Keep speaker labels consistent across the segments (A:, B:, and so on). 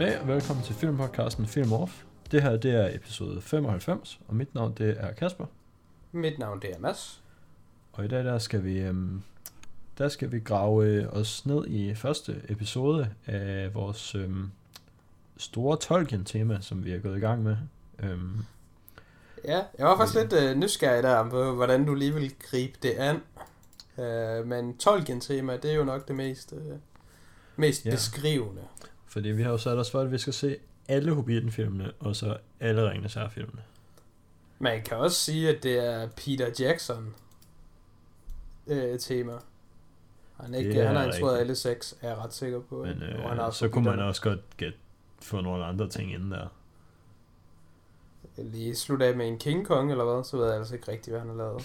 A: Goddag og velkommen til filmpodcasten Film Off. Det her det er episode 95, og mit navn det er Kasper.
B: Mit navn det er Mads.
A: Og i dag der skal vi, øhm, der skal vi grave øh, os ned i første episode af vores øhm, store Tolkien-tema, som vi er gået i gang med. Øhm,
B: Ja, jeg var faktisk lidt øh, nysgerrig der på, hvordan du lige vil gribe det an. Øh, men Tolkien-tema, det er jo nok det mest, øh, mest
A: ja.
B: beskrivende.
A: Fordi vi har jo sat os for, at vi skal se alle Hobbiten-filmene, og så alle Ringenes Herre-filmene.
B: Man kan også sige, at det er Peter Jackson øh, tema. Han, ikke,
A: er
B: han har instrueret alle seks, er jeg ret sikker på.
A: Men
B: han
A: øh,
B: har også
A: så kunne man også godt get, få nogle andre ting inden der.
B: Lige slutte af med en King Kong eller hvad, så ved jeg altså ikke rigtigt, hvad han har lavet.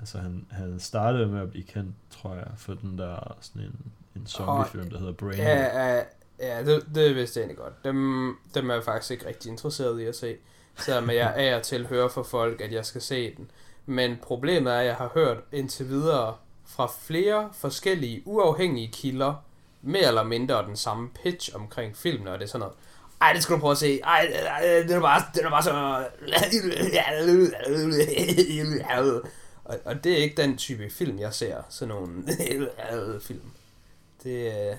A: Altså han, han startede med at blive kendt, tror jeg, for den der sådan en, en zombiefilm, der hedder Brain.
B: Ja, ja, ja det, det vidste jeg egentlig godt. Dem, dem er jeg faktisk ikke rigtig interesseret i at se. Selvom jeg er og til hører fra folk, at jeg skal se den. Men problemet er, at jeg har hørt indtil videre fra flere forskellige uafhængige kilder, mere eller mindre den samme pitch omkring filmen, og det er sådan noget. Ej, det skal du prøve at se. Ej, det er bare, det er bare så... Og, og det er ikke den type film, jeg ser. Sådan nogle film. Det, øh,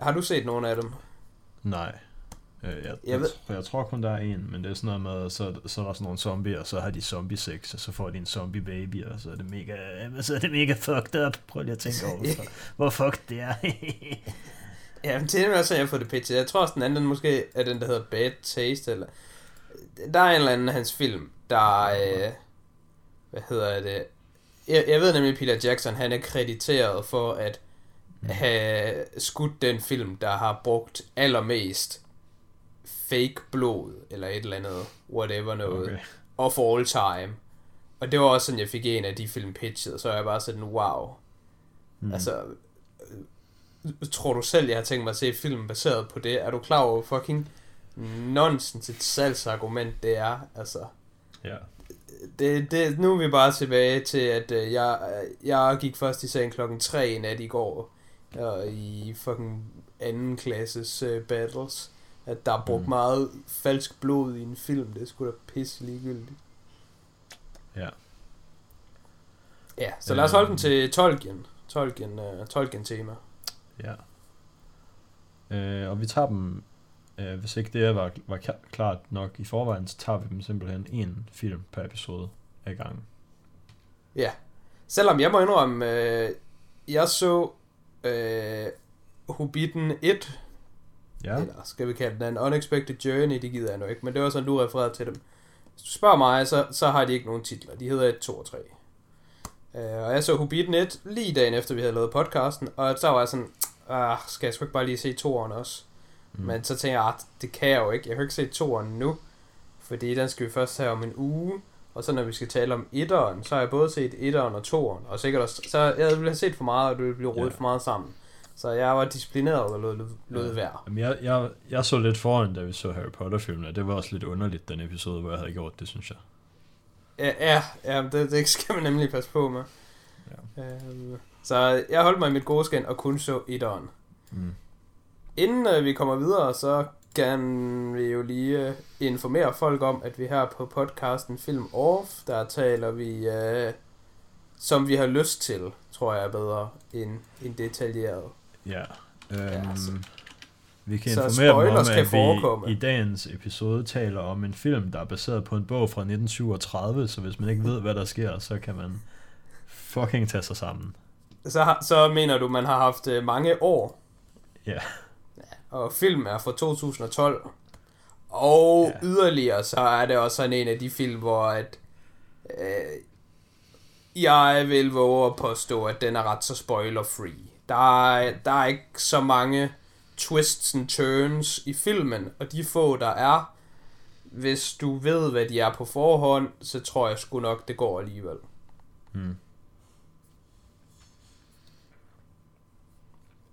B: har du set nogen af dem?
A: Nej. Øh, Jeg, jeg,
B: Jeg ved-
A: jeg, jeg tror kun, der er en, men det er sådan noget med, så, så er der sådan nogle zombier, og så har de zombie sex, og så får de en zombie baby, og så er det mega, så er det mega fucked up. Prøv lige at tænke over, hvor, hvor fucked det er.
B: Ja, men det er også, jeg fået det pitchet. Jeg tror også, den anden den måske er den, der hedder Bad Taste, eller... Der er en eller anden af hans film, der øh, Hvad hedder det? Jeg, jeg ved nemlig, at Peter Jackson, han er krediteret for at have skudt den film, der har brugt allermest fake blod, eller et eller andet, whatever noget,
A: Okay.
B: of all time. Og det var også sådan, jeg fik en af de film pitchet, og så jeg bare sådan, wow.
A: Mm.
B: Altså, øh, tror du selv, jeg har tænkt mig at se filmen baseret på det? Er du klar over, fucking nonsens et salgsargument det er? Altså,
A: Ja.
B: det, det, nu er vi bare tilbage til, at øh, jeg, jeg gik først i seng klokken 3 i nat i går, og i fucking anden klasses øh, battles, at der er brugt
A: Mm.
B: meget falsk blod i en film, det skulle da pisse ligegyldigt.
A: Ja.
B: Ja, så lad os holde den
A: Øhm.
B: til Tolkien. Tolkien, uh, Tolkien-tema.
A: Ja. Øh, og vi tager dem, øh, hvis ikke det var, var kla- klart nok i forvejen, så tager vi dem simpelthen en film per episode ad gangen.
B: Ja. Selvom jeg må indrømme, øh, jeg så øh, Hobbiten 1,
A: Ja.
B: eller skal vi kalde den en Unexpected Journey, det gider jeg nu ikke, men det var sådan, du refererede til dem. Hvis du spørger mig, så, så har de ikke nogen titler. De hedder 1, 2 og 3. Øh, og jeg så Hobbiten 1 lige dagen efter, vi havde lavet podcasten, og så var jeg sådan, ah, skal jeg sgu ikke bare lige se toeren også?
A: Mm.
B: Men så tænker jeg, at det kan jeg jo ikke. Jeg kan ikke se toeren nu, fordi den skal vi først have om en uge. Og så når vi skal tale om etteren, så har jeg både set etteren og toeren. Og sikkert også, så jeg have set for meget, og det blive rodet
A: Ja.
B: for meget sammen. Så jeg var disciplineret og lod, lod,
A: Ja.
B: være.
A: Jamen, jeg, jeg, jeg så lidt foran, da vi så Harry Potter-filmene. Det var også lidt underligt, den episode, hvor jeg havde gjort det, synes jeg.
B: Ja, ja, ja det, det skal man nemlig passe på med.
A: Ja.
B: Øhm, så jeg holdt mig i mit gode skin og kun så etteren.
A: Mm.
B: Inden øh, vi kommer videre, så kan vi jo lige øh, informere folk om, at vi her på podcasten Film Off, der taler vi, øh, som vi har lyst til, tror jeg er bedre end, end detaljeret.
A: Ja. Øhm,
B: Ja,
A: vi kan
B: så
A: informere dem om, at
B: forekomme.
A: vi i dagens episode taler om en film, der er baseret på en bog fra 1937, så hvis man ikke ved, hvad der sker, så kan man fucking tage sig sammen.
B: Så, så mener du, man har haft øh, mange år,
A: Ja.
B: Og film er fra 2012. Og
A: Ja.
B: yderligere, så er det også sådan en af de film, hvor at, øh, jeg vil våge at påstå, at den er ret så spoiler-free. Der er, der er ikke så mange twists and turns i filmen, og de få, der er, hvis du ved, hvad de er på forhånd, så tror jeg sgu nok, det går alligevel.
A: Mm.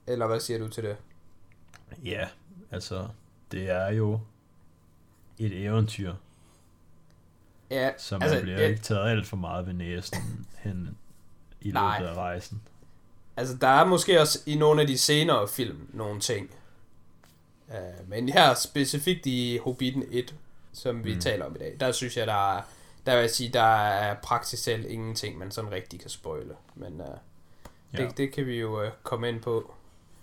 B: Eller hvad siger du til det?
A: Ja, altså, det er jo et eventyr,
B: Ja,
A: så man altså, bliver
B: ja,
A: ikke taget alt for meget ved næsen hen i løbet
B: Nej.
A: af rejsen.
B: Altså, der er måske også i nogle af de senere film nogle ting. Uh, men her specifikt i Hobbiten 1, som vi
A: Mm.
B: taler om i dag, der synes jeg, der er, der vil jeg sige, der er praktisk selv ingenting, man sådan rigtig kan spoile. Men uh,
A: Ja.
B: det, det kan vi jo uh, komme ind på,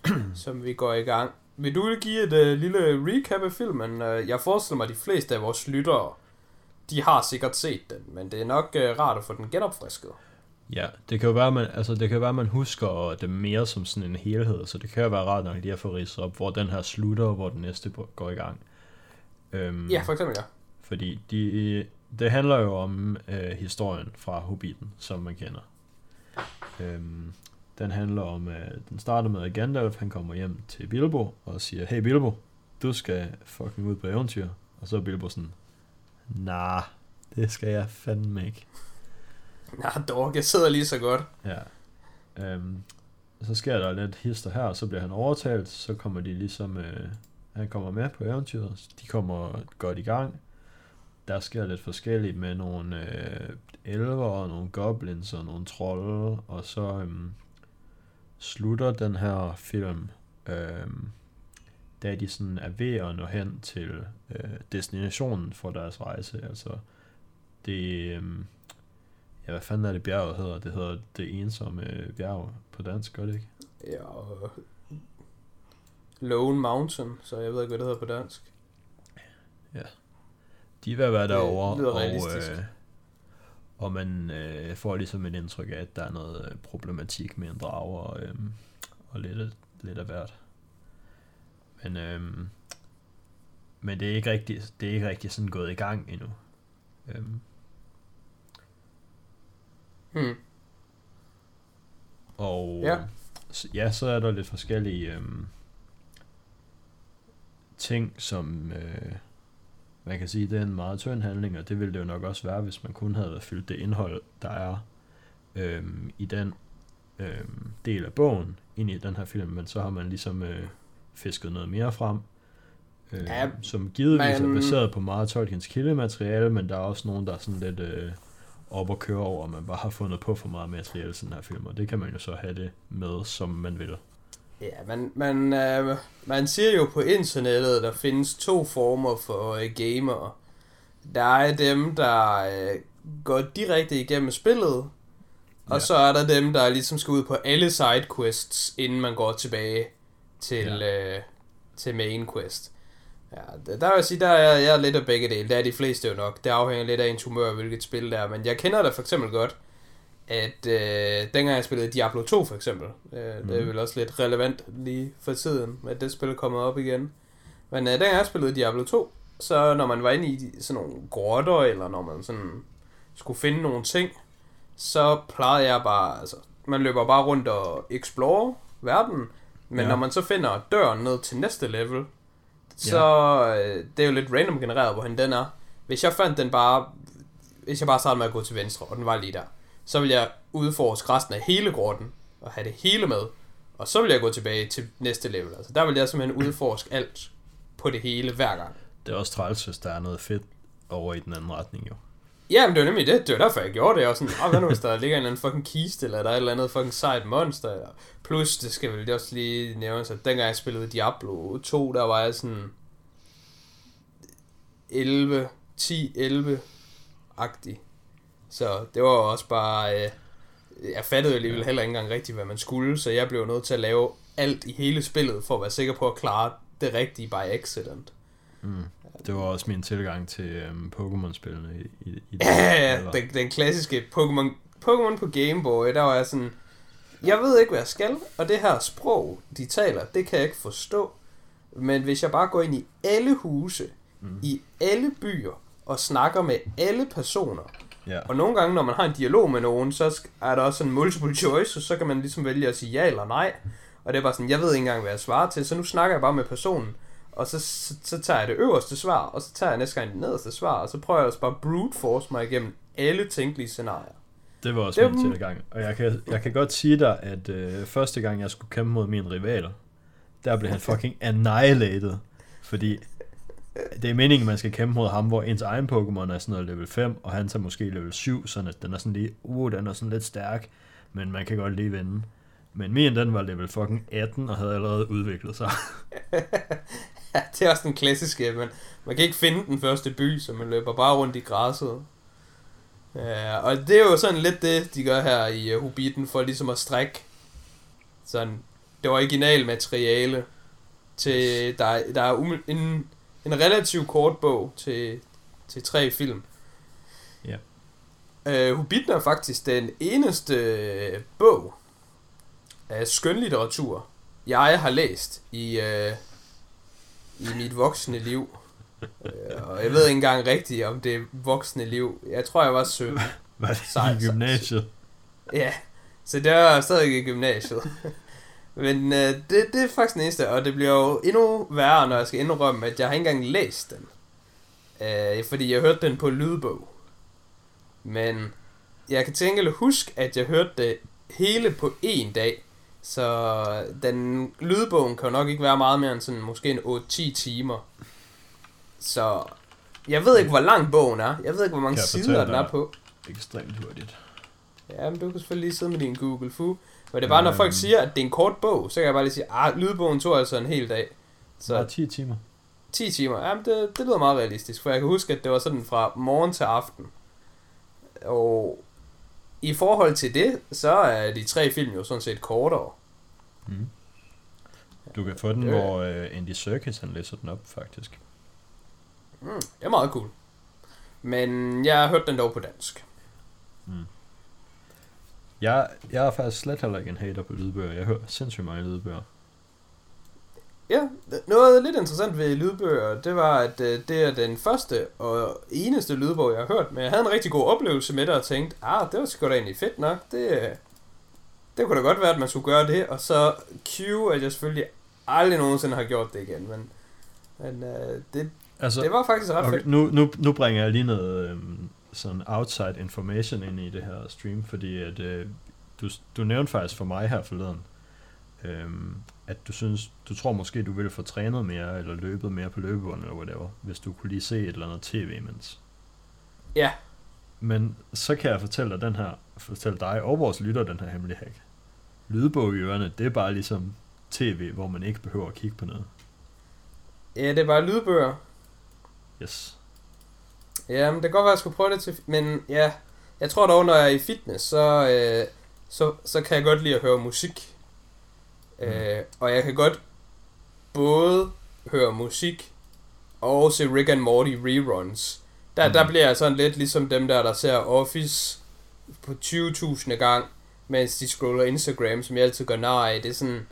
B: som vi går i gang. Vil du give et uh, lille recap af filmen? Uh, jeg forestiller mig, at de fleste af vores lyttere, de har sikkert set den, men det er nok uh, rart at få den genopfrisket.
A: Ja, det kan jo være, man, altså det kan være, man husker det mere som sådan en helhed, så det kan jo være rart nok lige at få ridset op, hvor den her slutter, og hvor den næste går i gang. Øhm,
B: Ja, for eksempel ja.
A: Fordi de, det handler jo om øh, historien fra Hobbiten, som man kender. Øhm, den handler om, at den starter med, at Gandalf han kommer hjem til Bilbo og siger, hey Bilbo, du skal fucking ud på eventyr. Og så er Bilbo sådan, nah, det skal jeg fandme ikke.
B: Nej, dog, jeg sidder lige så godt.
A: Ja. Øhm, så sker der lidt hister her, så bliver han overtalt, så kommer de ligesom, øh, han kommer med på eventyret, de kommer godt i gang. Der sker lidt forskelligt med nogle øh, elver og nogle goblins og nogle trolde, og så øhm, slutter den her film, øhm, da de sådan er ved at nå hen til øh, destinationen for deres rejse, altså det, øhm, Ja, hvad fanden er det bjerget hedder? Det hedder det ensomme bjerg på dansk, gør det ikke?
B: Ja, og Lone Mountain, så jeg ved ikke, hvad det hedder på dansk.
A: De er ved at være derovre, og, øh, og man øh, får ligesom et indtryk af, at der er noget øh, problematik med en drage og, øh, og lidt, af- lidt af hvert. Men, øh, men det er ikke rigtig, det er ikke rigtig sådan gået i gang endnu. Øh,
B: Hmm.
A: Og
B: Ja.
A: ja, så er der lidt forskellige øhm, ting, som øh, man kan sige, det er en meget tynd handling, og det ville det jo nok også være, hvis man kun havde fyldt det indhold, der er øhm, i den øhm, del af bogen, ind i den her film, men så har man ligesom øh, fisket noget mere frem, øh,
B: Ja,
A: som givetvis
B: men-
A: er baseret på meget Tolkiens kildemateriale, men der er også nogen, der er sådan lidt... Øh, op og køre over, at man bare har fundet på for meget materiale til den her film, og det kan man jo så have det med, som man vil.
B: Ja, man, man, øh, man siger jo på internettet, der findes to former for øh, gamere. Der er dem, der øh, går direkte igennem spillet, og
A: Ja.
B: så er der dem, der ligesom skal ud på alle sidequests, inden man går tilbage til, ja. øh, til main quest. Ja, der, vil jeg sige, der er jeg er lidt af begge dele. Der er de fleste jo nok. Det afhænger lidt af ens humør, hvilket spil det er. Men jeg kender da for eksempel godt, at øh, dengang jeg spillede Diablo 2 for eksempel, øh, mm. det er
A: Mhm.
B: vel også lidt relevant lige for tiden, at det spil er kommet op igen. Men øh, dengang jeg spillede Diablo 2, så når man var inde i sådan nogle grotter, eller når man sådan skulle finde nogle ting, så plejede jeg bare, altså, man løber bare rundt og explore verden, men
A: Ja.
B: ja. når man så finder døren ned til næste level, så øh, det er jo lidt random genereret, hvor den er. Hvis jeg fandt den bare, hvis jeg bare startede med at gå til venstre, og den var lige der, så vil jeg udforske resten af hele grotten, og have det hele med, og så vil jeg gå tilbage til næste level. Altså der vil jeg simpelthen udforske alt på det hele hver gang.
A: Det er også træls, hvis der er noget fedt over i den anden retning, jo.
B: Jamen, det var nemlig det. Det var derfor, jeg gjorde det. Jeg var sådan, hvad nu, hvis der ligger en eller anden fucking kiste, eller der er et eller andet fucking sejt monster. Eller. Plus, det skal vel også lige nævnes, at dengang jeg spillede Diablo 2, der var jeg sådan 11, 10, 11-agtig. Så det var også bare... Øh, jeg fattede alligevel heller ikke engang rigtigt, hvad man skulle, så jeg blev nødt til at lave alt i hele spillet, for at være sikker på at klare det rigtige by accident.
A: Mm. Det var også min tilgang til øhm, Pokémon-spillene i, i, i den
B: Ja, ja, den, den klassiske Pokémon, Pokémon på Game Boy, der var jeg sådan, jeg ved ikke, hvad jeg skal, og det her sprog, de taler, det kan jeg ikke forstå. Men hvis jeg bare går ind i alle huse,
A: Mm.
B: i alle byer, og snakker med alle personer,
A: Ja.
B: og nogle gange, når man har en dialog med nogen, så er der også en multiple choice, og så kan man ligesom vælge at sige ja eller nej. Og det er bare sådan, jeg ved ikke engang, hvad jeg svarer til, så nu snakker jeg bare med personen. Og så, så, så tager jeg det øverste svar, og så tager jeg næste gang det nederste svar, og så prøver jeg også bare brute force mig igennem alle tænkelige scenarier.
A: Det var også
B: Det-
A: min tilgang. Og jeg kan, jeg kan godt sige dig, at øh, første gang jeg skulle kæmpe mod min rival, der blev han fucking annihilated. Fordi det er meningen, man skal kæmpe mod ham, hvor ens egen Pokémon er sådan noget level 5, og han er måske level 7, sådan at den er sådan lige, uh, den er sådan lidt stærk, men man kan godt lige vinde. Men min, den var level fucking 18, og havde allerede udviklet sig.
B: Ja, det er også den klassiske, men man kan ikke finde den første by, så man løber bare rundt i græsset. Ja, og det er jo sådan lidt det, de gør her i uh, Hobbiten, for ligesom at strække sådan det originale materiale til, der, der er um, en, en relativt kort bog til, til tre film.
A: Ja.
B: Uh, Hobbiten er faktisk den eneste bog af skønlitteratur, jeg har læst i, uh, i mit voksne liv. Uh, og jeg ved ikke engang rigtigt, om det er voksne liv. Jeg tror, jeg var 17.
A: Var det i gymnasiet?
B: Ja, så det er stadig i gymnasiet. Men øh, det, det er faktisk den eneste, og det bliver jo endnu værre, når jeg skal indrømme, at jeg har ikke engang læst den. Øh, fordi jeg hørte den på lydbog. Men jeg kan tænke eller huske, at jeg hørte det hele på én dag. Så den lydbogen kan jo nok ikke være meget mere end sådan måske en 8-10 timer. Så jeg ved ikke, hvor lang bogen er. Jeg ved ikke, hvor mange sider den er på.
A: Ekstremt hurtigt.
B: Ja, men du kan selvfølgelig lige sidde med din Google Fu. Men det er bare, når folk
A: Øhm.
B: siger, at det er en kort bog, så kan jeg bare lige sige, ah, lydbogen tog altså en hel dag.
A: Så
B: Så
A: 10 timer.
B: 10 timer, jamen det, det lyder meget realistisk, for jeg kan huske, at det var sådan fra morgen til aften. Og i forhold til det, så er de tre film jo sådan set kortere.
A: Mm. Du kan få den,
B: det-
A: hvor uh, Andy Serkis han læser den op, faktisk.
B: Mm, det er meget cool. Men jeg har hørt den dog på dansk.
A: Jeg, jeg er faktisk slet heller ikke en hater på lydbøger. Jeg hører sindssygt mange lydbøger.
B: Ja, noget lidt interessant ved lydbøger, det var, at øh, det er den første og eneste lydbog, jeg har hørt, men jeg havde en rigtig god oplevelse med det, og tænkte, ah, det var sgu da egentlig fedt nok, det, øh, det kunne da godt være, at man skulle gøre det, og så Q, at jeg selvfølgelig aldrig nogensinde har gjort det igen, men, men øh, det,
A: Altså,
B: det var faktisk ret
A: okay,
B: fedt.
A: nu, nu, nu bringer jeg lige noget øhm, sådan outside information ind i det her stream, fordi at, øh, du, du nævnte faktisk for mig her forleden, øhm, at du synes, du tror måske, du ville få trænet mere, eller løbet mere på løbebånd, eller whatever, hvis du kunne lige se et eller andet tv imens.
B: Ja,
A: Men så kan jeg fortælle dig den her, fortælle dig og vores lytter den her hemmelige hack. Lydbog i ørerne, det er bare ligesom tv, hvor man ikke behøver at kigge på noget.
B: ja, det er bare lydbøger.
A: Yes.
B: Ja, men det kan godt være, at jeg skulle prøve det til... Men ja, jeg tror dog, når jeg er i fitness, så, øh, så, så kan jeg godt lide at høre musik. Mm. Øh, og jeg kan godt både høre musik og se Rick and Morty reruns. Der, mm. der bliver jeg sådan lidt ligesom dem der, der ser Office på 20.000 gang, mens de scroller Instagram, som jeg altid gør nej. Det er sådan...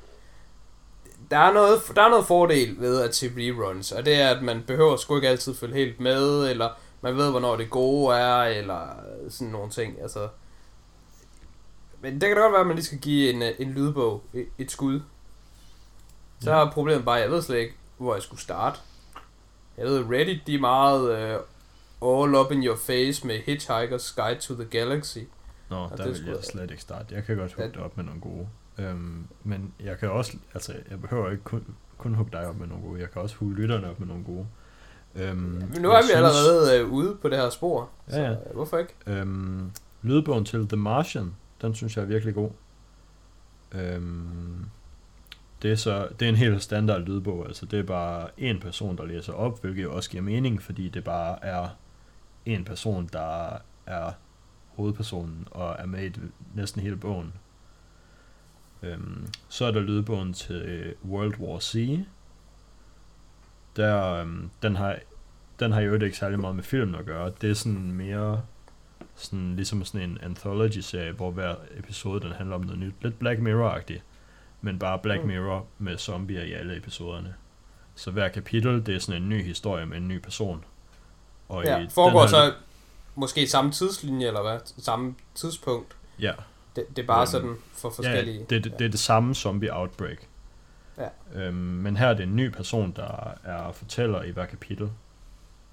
B: Der er, noget, der er noget fordel ved at se reruns, og det er, at man behøver sgu ikke altid følge helt med, eller man ved, hvornår det gode er, eller sådan nogle ting. Altså, men det kan da godt være, at man lige skal give en, øh, en lydbog et, skud. Så
A: Ja.
B: er problemet bare, at jeg ved slet ikke, hvor jeg skulle starte. Jeg ved, Reddit, de er meget uh, all up in your face med Hitchhiker's Guide to the Galaxy.
A: Nå,
B: Og
A: der
B: det
A: vil jeg
B: jeg-
A: slet ikke starte. Jeg kan godt hugge
B: Ja.
A: dig op med nogle gode. Øhm, men jeg kan også, altså jeg behøver ikke kun, kun hugge dig op med nogle gode. Jeg kan også hugge lytterne op med nogle gode. Øhm,
B: Men nu er vi allerede uh, ude på det her spor,
A: Ja, ja.
B: så uh, hvorfor ikke?
A: Øhm, lydbogen til The Martian, den synes jeg er virkelig god. Øhm, det er så det er en helt standard lydbog, altså det er bare en person, der læser op, hvilket også giver mening, fordi det bare er en person, der er hovedpersonen og er med i næsten hele bogen. Øhm, så er der lydbogen til øh, World War C. Der, øhm, den har den har jo ikke særlig meget med filmen at gøre. Det er sådan mere sådan, ligesom sådan en anthology-serie, hvor hver episode den handler om noget nyt. Lidt Black Mirror-agtigt, men bare Black
B: Mm.
A: Mirror med zombier i alle episoderne. Så hver kapitel, det er sådan en ny historie med en ny person. Og
B: Ja,
A: i
B: foregår
A: her-
B: så måske samme tidslinje, eller hvad? Samme tidspunkt.
A: Ja,
B: Det, det er bare
A: Øhm,
B: sådan for
A: ja
B: forskellige...
A: det, det, det er det samme zombie outbreak.
B: Ja.
A: Øhm, men her er det en ny person, der er fortæller i hver kapitel.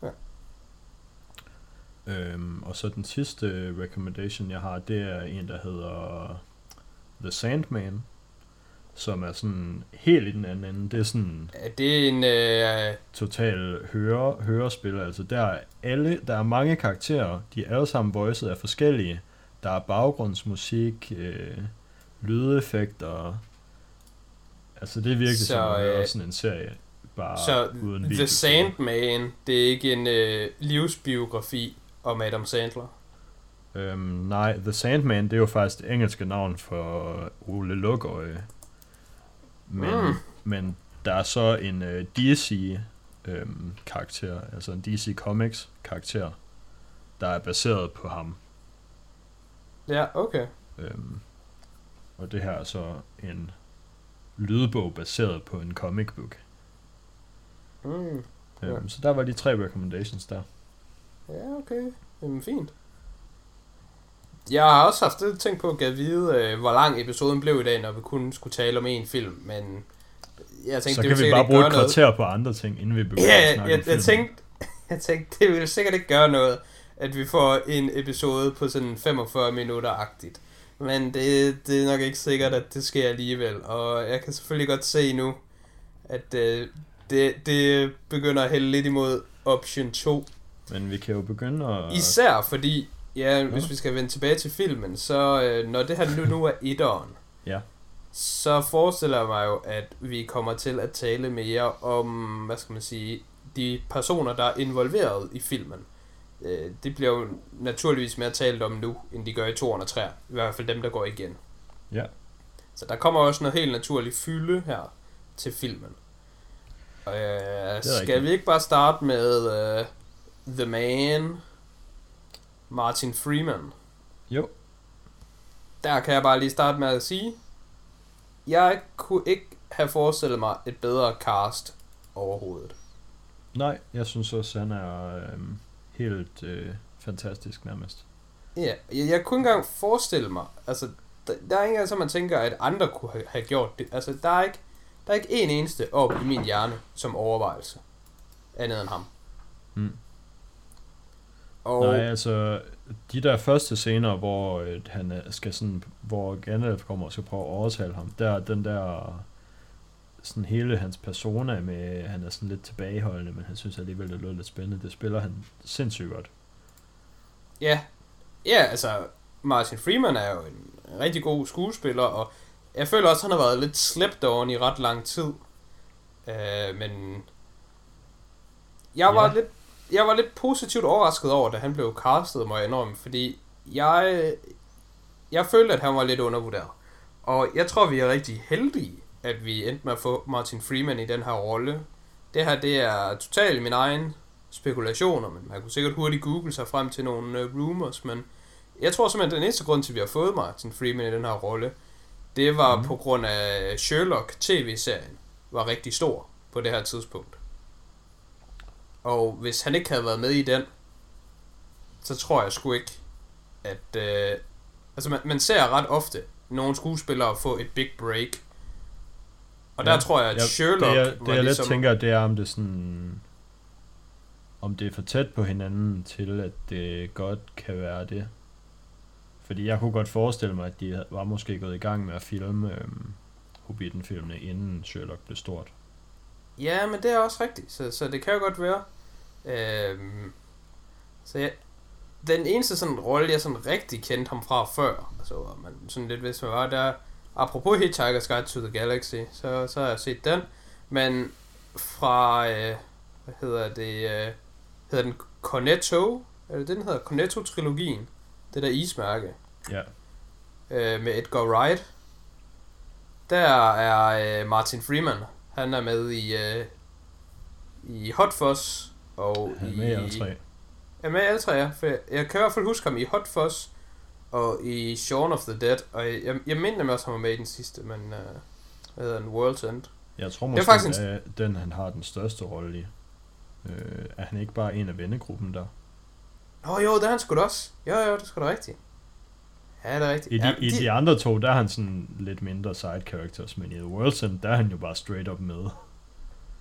B: Ja.
A: Øhm, og så den sidste recommendation, jeg har, det er en, der hedder The Sandman, som er sådan helt i den anden ende. Det er sådan
B: Er det en... Øh,
A: total høre, hørespil. Altså der er, alle, der er mange karakterer, de er alle sammen voiced af forskellige. Der er baggrundsmusik, øh, lydeffekter. Altså det er virkelig
B: Så,
A: som at
B: øh,
A: sådan en serie bare
B: Så
A: uden
B: The
A: video.
B: Sandman, det er ikke en øh, livsbiografi om Adam Sandler.
A: Øhm, nej, The Sandman, det er jo faktisk det engelske navn for Ole Lukøje. Men,
B: mm.
A: men der er så en øh, DC øhm, karakter, altså en DC Comics karakter, der er baseret på ham.
B: Ja, okay.
A: Øhm, og det her er så en lydbog baseret på en comic book.
B: Mm. Ja.
A: Øhm, så der var de tre recommendations der.
B: Ja, okay. Jamen, fint. Jeg har også haft lidt tænkt på at give vide, øh, hvor lang episoden blev i dag, når vi kun skulle tale om én film, men jeg tænkte,
A: så
B: det
A: kan vi bare bruge et
B: noget.
A: kvarter på andre ting, inden vi begynder
B: Ja,
A: at
B: jeg,
A: snakke
B: jeg,
A: om
B: jeg,
A: filmen.
B: tænkte, jeg tænkte, det ville sikkert ikke gøre noget, at vi får en episode på sådan 45 minutter-agtigt. Men det, det er nok ikke sikkert, at det sker alligevel. Og jeg kan selvfølgelig godt se nu, at øh, det, det begynder at hælde lidt imod option 2.
A: Men vi kan jo begynde at...
B: Især fordi, ja,
A: Ja.
B: hvis vi skal vende tilbage til filmen, så øh, når det her nu, nu er etteren,
A: Ja.
B: så forestiller jeg mig jo, at vi kommer til at tale mere om, hvad skal man sige, de personer, der er involveret i filmen. Øh, det bliver jo naturligvis mere talt om nu, end de gør i 2 og 3. I hvert fald dem, der går igen.
A: Ja.
B: Så der kommer også noget helt naturligt fylde her til filmen. Øh, skal
A: rigtigt.
B: vi ikke bare starte med uh, The Man, Martin Freeman?
A: Jo.
B: Der kan jeg bare lige starte med at sige, jeg kunne ikke have forestillet mig et bedre cast overhovedet.
A: Nej, jeg synes også, han er øhm, helt øh, fantastisk nærmest.
B: Ja, jeg, jeg kunne ikke engang forestille mig, altså, der, der er ikke engang så, man tænker, at andre kunne have, have gjort det. Altså, der er ikke, der er ikke en eneste op i min hjerne som overvejelse, andet end ham.
A: Mm.
B: Og,
A: Nej, altså, de der første scener, hvor øh, han er- skal sådan, hvor Gandalf kommer og skal prøve at overtale ham, der er den der, sådan hele hans persona med, han er sådan lidt tilbageholdende, men han synes alligevel, det lød lidt spændende. Det spiller han sindssygt godt.
B: Ja, ja, altså, Martin Freeman er jo en rigtig god skuespiller, og jeg føler også, at han har været lidt slæbt over i ret lang tid. Øh, men jeg var,
A: Ja.
B: lidt, jeg var lidt positivt overrasket over, da han blev castet, må jeg indrømme, fordi jeg, jeg følte, at han var lidt undervurderet. Og jeg tror, vi er rigtig heldige, at vi endte med at få Martin Freeman i den her rolle. Det her, det er totalt min egen spekulationer, men man kunne sikkert hurtigt google sig frem til nogle uh, rumors, men jeg tror simpelthen, at den eneste grund til, at vi har fået Martin Freeman i den her rolle, det var mm. På grund af Sherlock tv-serien var rigtig stor på det her tidspunkt. Og hvis han ikke havde været med i den, så tror jeg sgu ikke, at... Øh, altså, man, man ser ret ofte nogle skuespillere få et big break. Og ja, der tror jeg, at
A: Ja,
B: Sherlock
A: det, jeg, det jeg
B: ligesom...
A: lidt tænker, det er, om det sådan, om det er for tæt på hinanden til, at det godt kan være det. Fordi jeg kunne godt forestille mig, at de var måske gået i gang med at filme øhm, Hobbiten-filmene, inden Sherlock blev stort.
B: Ja, men det er også rigtigt, så, så det kan jo godt være. Øhm, så jeg, den eneste sådan rolle, jeg sådan rigtig kendte ham fra før, altså man sådan lidt vidste, hvad var, der apropos Hitchhiker's Guide to the Galaxy, så, så har jeg set den, men fra, øh, hvad hedder det, øh, hedder den Cornetto, er det den hedder, Cornetto-trilogien, det der ismærke,
A: Ja,
B: øh, med Edgar Wright. Der er øh, Martin Freeman. Han er med i, øh, i Hot Fuzz. Og
A: han er med i alle tre.
B: Er med i alle tre, ja. For jeg, jeg kan i hvert fald huske ham i Hot Fuzz. Og i Shaun of the Dead. Og jeg, jeg, mener mig også, han var med i den sidste, men... Øh, hvad hedder den? World's End.
A: Jeg tror
B: Det er
A: måske,
B: faktisk
A: at den han har den største rolle i. Øh, er han ikke bare en af vennegruppen der?
B: Åh oh, jo, det er han sgu da også. Jo, jo, det er sgu da rigtigt. Ja, det er rigtigt.
A: I de,
B: ja,
A: I de andre to, der er han sådan lidt mindre side characters, men i The World's End, der er han jo bare straight up med.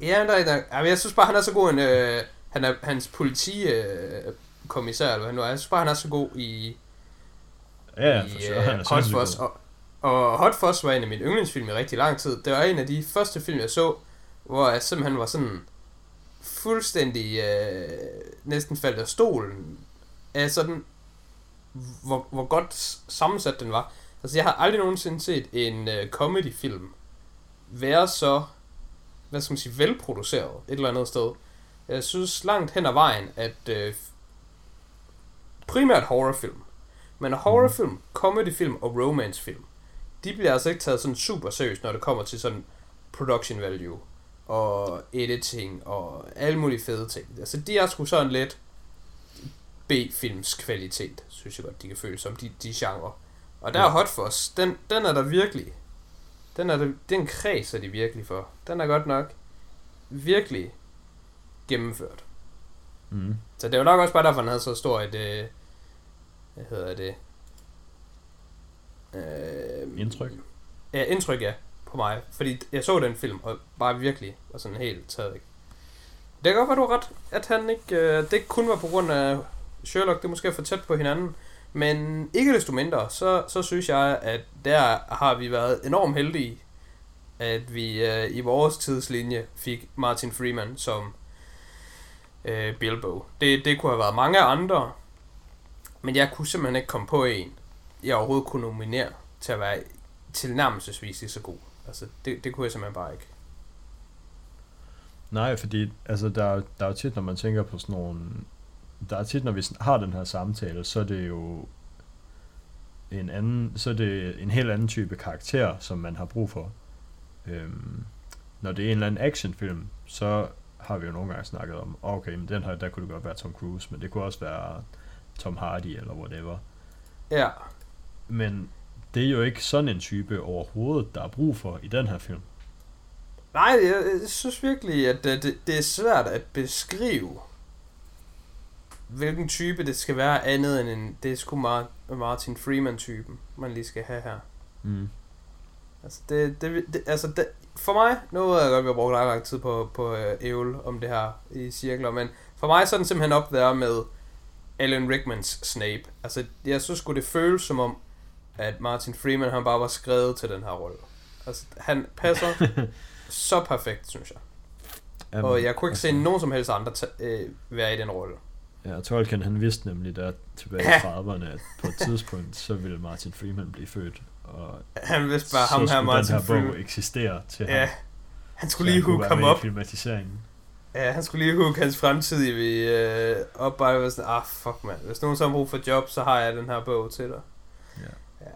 B: Ja, der, der, ja, men jeg synes bare, han er så god en... Øh, han er hans politi... Øh, kommissær, eller hvad han nu er. Jeg synes bare, han er så god i,
A: Ja, for sure,
B: uh,
A: han er
B: Hot Fuzz. Og, og Hot Fuzz var en af mine yndlingsfilm i rigtig lang tid. Det var en af de første film, jeg så, hvor jeg simpelthen var sådan fuldstændig øh, næsten faldt af stolen af sådan, hvor, hvor godt sammensat den var. Altså, jeg har aldrig nogensinde set en øh, comedy-film være så hvad skal man sige, velproduceret et eller andet sted. Jeg synes langt hen ad vejen, at øh, primært horrorfilm, men horrorfilm, comedyfilm og romancefilm, de bliver altså ikke taget sådan super seriøst, når det kommer til sådan production value og editing og alle mulige fede ting. Altså de er sgu sådan lidt B-films kvalitet, synes jeg godt, de kan føle som de, de genre. Og der er Hot Fuzz, den, den er der virkelig. Den er der, den kreds er de virkelig for. Den er godt nok virkelig gennemført.
A: Mm.
B: Så det var nok også bare derfor, han havde så stor et, øh, hvad hedder det? Øh,
A: Indtryk.
B: Ja, indtryk, ja, på mig. Fordi jeg så den film, og bare virkelig var sådan helt taget. Det kan godt være, du har ret, at han ikke, øh, det kun var på grund af Sherlock, det er måske for tæt på hinanden. Men ikke desto mindre, så, så synes jeg, at der har vi været enormt heldige, at vi øh, i vores tidslinje fik Martin Freeman som øh, Bilbo. Det, det kunne have været mange andre, men jeg kunne simpelthen ikke komme på en, jeg overhovedet kunne nominere til at være tilnærmelsesvis lige så god. Altså, det, det kunne jeg simpelthen bare ikke.
A: Nej, fordi altså, der, der er jo tit, når man tænker på sådan nogle... Der er tit, når vi har den her samtale, så er det jo en anden, så er det en helt anden type karakter, som man har brug for. Øhm, når det er en eller anden actionfilm, så har vi jo nogle gange snakket om, ah, okay, men den her, der kunne det godt være Tom Cruise, men det kunne også være Tom Hardy eller whatever.
B: Ja.
A: Men det er jo ikke sådan en type overhovedet, der er brug for i den her film.
B: Nej, jeg, jeg synes virkelig, at det, det, er svært at beskrive, hvilken type det skal være andet end en, det er sgu Martin Freeman-typen, man lige skal have her.
A: Mm.
B: Altså, det, det, det, altså det, for mig, nu ved jeg godt, at vi har brugt lang, tid på, på øh, ævel om det her i cirkler, men for mig så er den simpelthen op der med Alan Rickmans Snape. Altså, jeg synes sgu, det føles som om, at Martin Freeman, han bare var skrevet til den her rolle. Altså, han passer så perfekt, synes jeg. Jamen, og jeg kunne ikke altså, se nogen som helst andre øh, være i den rolle.
A: Ja, Tolkien han vidste nemlig der tilbage i 30'erne, at på et tidspunkt, så ville Martin Freeman blive født. Og
B: han vidste bare, ham her Martin
A: den her Freeman. bog eksistere til
B: ja. ham. Han skulle lige hook ham op.
A: filmatiseringen.
B: Ja, han skulle lige hook hans fremtidige øh, op bare sådan, ah fuck man, hvis nogen så har brug for job, så har jeg den her bog til dig.
A: Ja.
B: ja.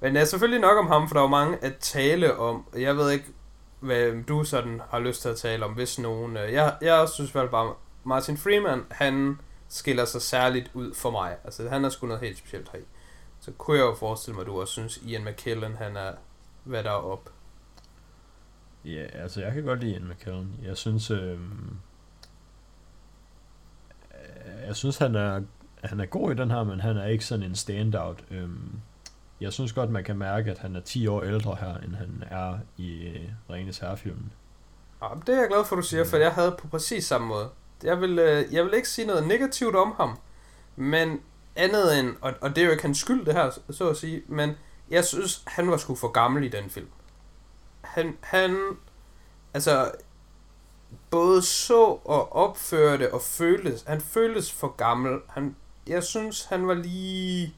B: Men er selvfølgelig nok om ham, for der er mange at tale om. Jeg ved ikke, hvad du sådan har lyst til at tale om, hvis nogen. Øh, jeg, jeg synes vel bare, Martin Freeman, han skiller sig særligt ud for mig. Altså, han er sgu noget helt specielt her. Så kunne jeg jo forestille mig, at du også synes, Ian McKellen, han er, hvad der er op.
A: Ja, altså, jeg kan godt lide Ian McKellen. Jeg synes, øh, jeg synes, han er, han er god i den her, men han er ikke sådan en standout. Øh, jeg synes godt, man kan mærke, at han er 10 år ældre her, end han er i uh, Ringens Herrefilmen.
B: Det er jeg glad for, du siger, for jeg havde på præcis samme måde. Jeg vil, øh, jeg vil ikke sige noget negativt om ham, men andet end, og, og det er jo ikke hans skyld det her, så at sige, men jeg synes, han var sgu for gammel i den film. Han, han altså, både så og opførte og føltes, han føltes for gammel. Han, jeg synes, han var lige,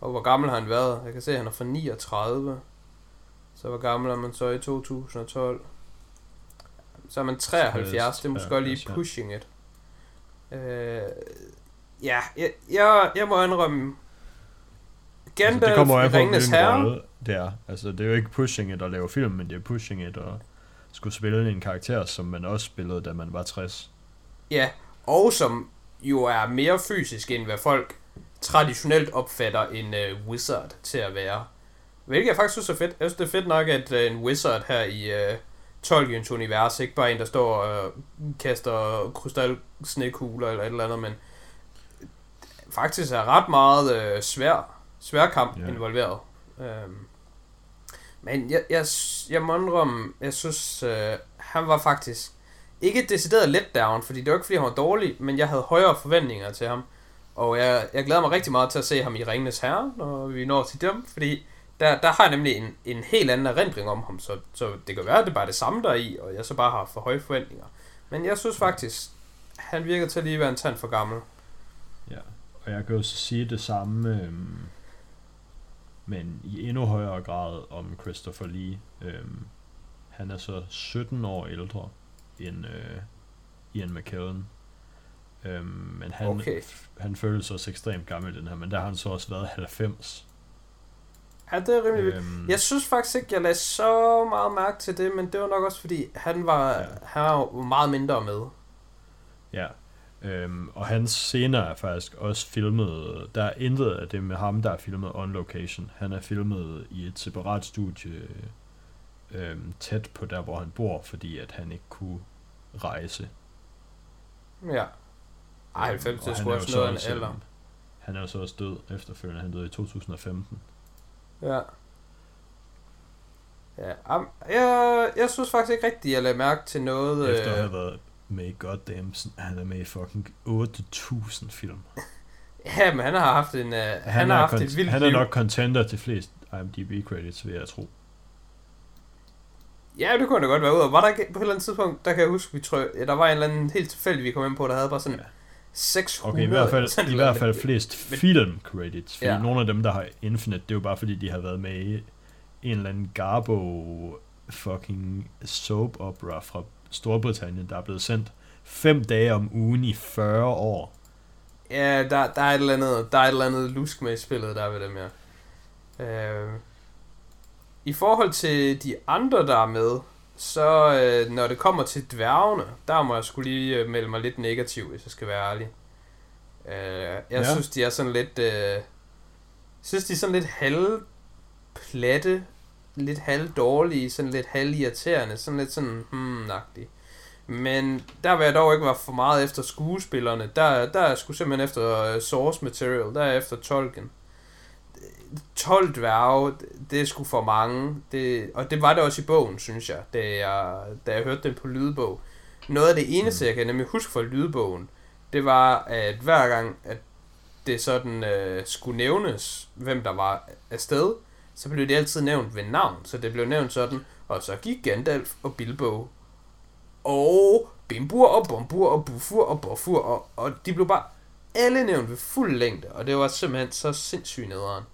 B: og hvor gammel har han været? Jeg kan se, at han er fra 39. Så hvor gammel er man så i 2012? Så er man 73, det er måske godt lige pushing it. Øh, ja, jeg, jeg, jeg må indrømme,
A: Gandalf altså, det kommer i Ringenes Herre. Det er. Altså, det er jo ikke pushing it at lave film, men det er pushing it at skulle spille en karakter, som man også spillede, da man var 60.
B: Ja, og som jo er mere fysisk, end hvad folk traditionelt opfatter en uh, wizard til at være. Hvilket jeg faktisk synes er fedt. Jeg synes, det er fedt nok, at uh, en wizard her i uh, Tolkiens univers, ikke bare en, der står og kaster krystalsnekugler eller et eller andet, men faktisk er ret meget uh, svær, svær kamp yeah. involveret. Um, men jeg, jeg, jeg må indrømme, jeg synes, øh, han var faktisk ikke decideret let down, fordi det var ikke fordi, han var dårlig, men jeg havde højere forventninger til ham. Og jeg, jeg glæder mig rigtig meget til at se ham i Ringenes Herre, når vi når til dem, fordi der, der har jeg nemlig en, en helt anden erindring om ham, så, så det kan være, at det er bare det samme der i, og jeg så bare har for høje forventninger. Men jeg synes faktisk, han virker til at lige være en tand for gammel.
A: Ja, og jeg kan jo sige det samme, øhm, men i endnu højere grad om Christopher Lee. Øhm, han er så 17 år ældre, end uh, Ian McKellen. Øhm, men han,
B: Okay.
A: han føles også ekstremt gammel, den her, men der har han så også været 90.
B: Ja, det er rimelig vildt.
A: Øhm,
B: Jeg synes faktisk ikke, jeg lagde så meget mærke til det, men det var nok også fordi, han var,
A: Ja.
B: han var meget mindre med.
A: Ja, øhm, og hans scener er faktisk også filmet, der er intet af det med ham, der er filmet on location. Han er filmet i et separat studie øhm, tæt på der, hvor han bor, fordi at han ikke kunne rejse.
B: Ja. Ej,
A: Øhm,
B: 90
A: og
B: det er sgu også
A: så
B: noget af en alder.
A: øhm, Han er jo så også død efterfølgende. Han døde i 2015.
B: Ja. Ja, jeg, jeg synes faktisk ikke rigtigt, jeg lagde mærke til noget...
A: Efter at
B: øh,
A: have været med i goddamn, han er med i fucking 8.000 film.
B: Ja, men han har haft en... Uh, han, han har haft
A: kon-
B: et vildt
A: Han er nok contender til flest IMDb credits, vil jeg tro.
B: Ja, det kunne da godt være ud. Var der på et eller andet tidspunkt, der kan jeg huske, vi tror, ja, der var en eller anden helt tilfældig, vi kom ind på, der havde bare sådan
A: Ja.
B: 600...
A: Okay, i hvert
B: sådan
A: fald, i hvert fald flest film credits. Fordi
B: ja.
A: nogle af dem, der har Infinite, det er jo bare fordi, de har været med i en eller anden Garbo fucking soap opera fra Storbritannien, der er blevet sendt fem dage om ugen i 40 år.
B: Ja, der, der, er et eller andet, der er et eller andet lusk med i spillet, der er ved dem her. Øh, I forhold til de andre, der er med, så øh, når det kommer til dværgene, der må jeg skulle lige øh, melde mig lidt negativ, hvis jeg skal være ærlig. Øh, jeg ja.
A: Ja.
B: synes, de er sådan lidt... Øh, synes, de er sådan lidt halvplatte, lidt halvdårlige, sådan lidt halvirriterende, sådan lidt sådan, hmm-agtige. Men der vil jeg dog ikke være for meget efter skuespillerne. Der, der er sgu simpelthen efter uh, source material. Der er efter Tolkien. 12 dværge, det- det er sgu for mange. Det, og det var det også i bogen, synes jeg, da jeg, da jeg hørte den på lydbog. Noget af det eneste,
A: Mm.
B: jeg kan nemlig huske fra lydbogen, det var, at hver gang, at det sådan øh, skulle nævnes, hvem der var afsted, så blev det altid nævnt ved navn. Så det blev nævnt sådan, og så gik Gandalf og Bilbo og Bimbur og Bombur og Bufur og Bofur, og, og de blev bare alle nævnt ved fuld længde, og det var simpelthen så sindssygt nederen.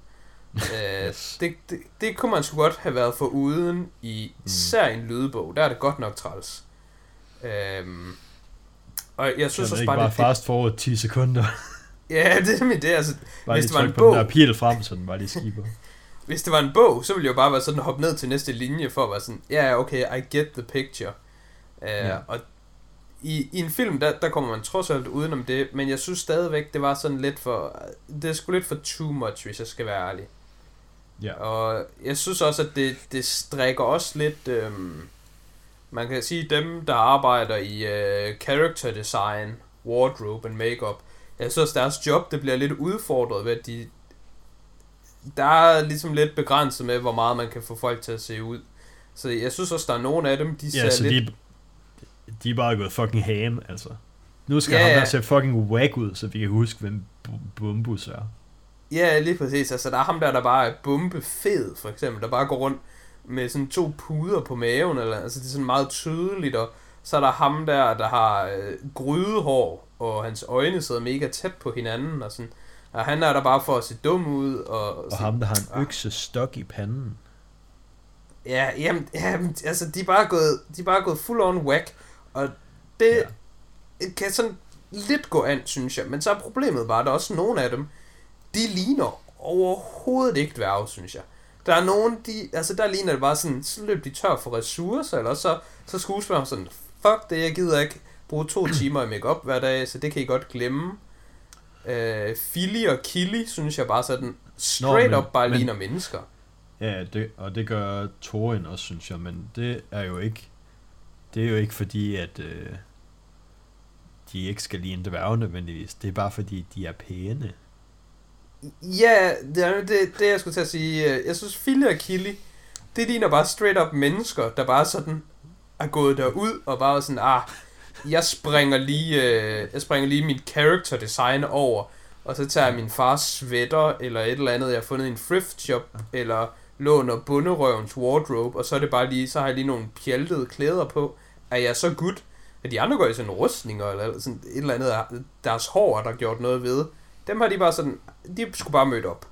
B: øh, det, det, det kunne man sgu godt have været for uden i især en lydbog, der er det godt nok træls. Øhm, og jeg
A: Synes
B: også bare,
A: bare
B: det,
A: fast forward 10 sekunder?
B: ja, det er mit det, altså,
A: Bare
B: Hvis det var en bog-
A: pil frem, så den bare lige skiber.
B: Hvis det var en bog, så ville jeg jo bare være sådan hoppe ned til næste linje for at være sådan, ja, yeah, okay, I get the picture. Uh, ja. Og i, i en film, der, der kommer man trods alt udenom det, men jeg synes stadigvæk, det var sådan lidt for, det er sgu lidt for too much, hvis jeg skal være ærlig.
A: Ja.
B: Og jeg synes også, at det, det strækker også lidt, øhm, man kan sige, dem, der arbejder i øh, character design, wardrobe and makeup, jeg synes, deres job, det bliver lidt udfordret ved, at de, der er ligesom lidt begrænset med, hvor meget man kan få folk til at se ud. Så jeg synes også, der er nogle af dem, de
A: Ja, så
B: ser lidt...
A: de, de er bare gået fucking ham, altså. Nu skal
B: Ja,
A: ham
B: ja.
A: der se fucking whack ud, så vi kan huske, hvem Bu- Bumbus er.
B: Ja, lige præcis. Altså, der er ham der, der bare er bumpefed, for eksempel, der bare går rundt med sådan to puder på maven, eller, altså det er sådan meget tydeligt, og så er der ham der, der har øh, grydehår, og hans øjne sidder mega tæt på hinanden, og sådan, og han er der bare for at se dum ud, og,
A: Og ham, der har en
B: Ah.
A: økse stok i panden.
B: Ja, jamen, jamen, altså, de er bare gået, de er bare gået full on whack, og det ja. kan sådan lidt gå an, synes jeg, men så er problemet bare, at der er også nogle af dem, de ligner overhovedet ikke dværge, synes jeg. Der er nogen, de, altså der ligner det bare sådan, så løb de tør for ressourcer, eller så, så skuespilleren sådan, fuck det, jeg gider ikke bruge to timer i makeup hver dag, så det kan I godt glemme. Øh, Philly og Killy, synes jeg bare sådan, straight
A: men-
B: up bare
A: men-
B: ligner mennesker.
A: Ja, det, og det gør Thorin også, synes jeg, men det er jo ikke, det er jo ikke fordi, at øh, de ikke skal lide en dværge nødvendigvis. Det er bare fordi, de er pæne.
B: Ja, det er det, det, jeg skulle til at sige. Jeg synes, Philly og Killy, det ligner bare straight up mennesker, der bare sådan er gået derud og bare sådan, ah, jeg springer lige, øh, jeg springer lige mit character design over, og så tager jeg min fars sweater, eller et eller andet, jeg har fundet i en thrift shop, eller låner bunderøvens wardrobe, og så er det bare lige, så har jeg lige nogle pjaltede klæder på. Er jeg så good? At de andre går i sådan rustninger, eller sådan et eller andet, deres hår er der gjort noget ved. Dem har de bare sådan, de skulle bare mødt op.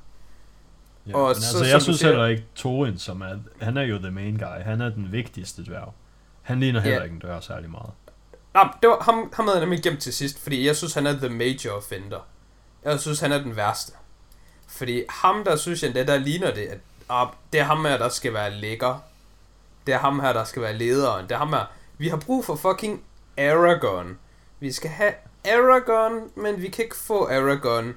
A: Ja,
B: Og
A: men
B: så,
A: altså, jeg synes
B: siger-
A: heller ikke, Thorin, som er, han er jo the main guy. Han er den vigtigste dværg. Han ligner heller
B: Ja.
A: ikke en dør særlig meget.
B: Nej, det var, ham, ham havde jeg nemlig gemt til sidst, fordi jeg synes, han er the major offender. Jeg synes, han er den værste. Fordi ham, der synes jeg, det der ligner det, at ah, det er ham her, der skal være lækker. Det er ham her, der skal være lederen. Det er ham her. Vi har brug for fucking Aragorn. Vi skal have Aragorn, men vi kan ikke få Aragorn.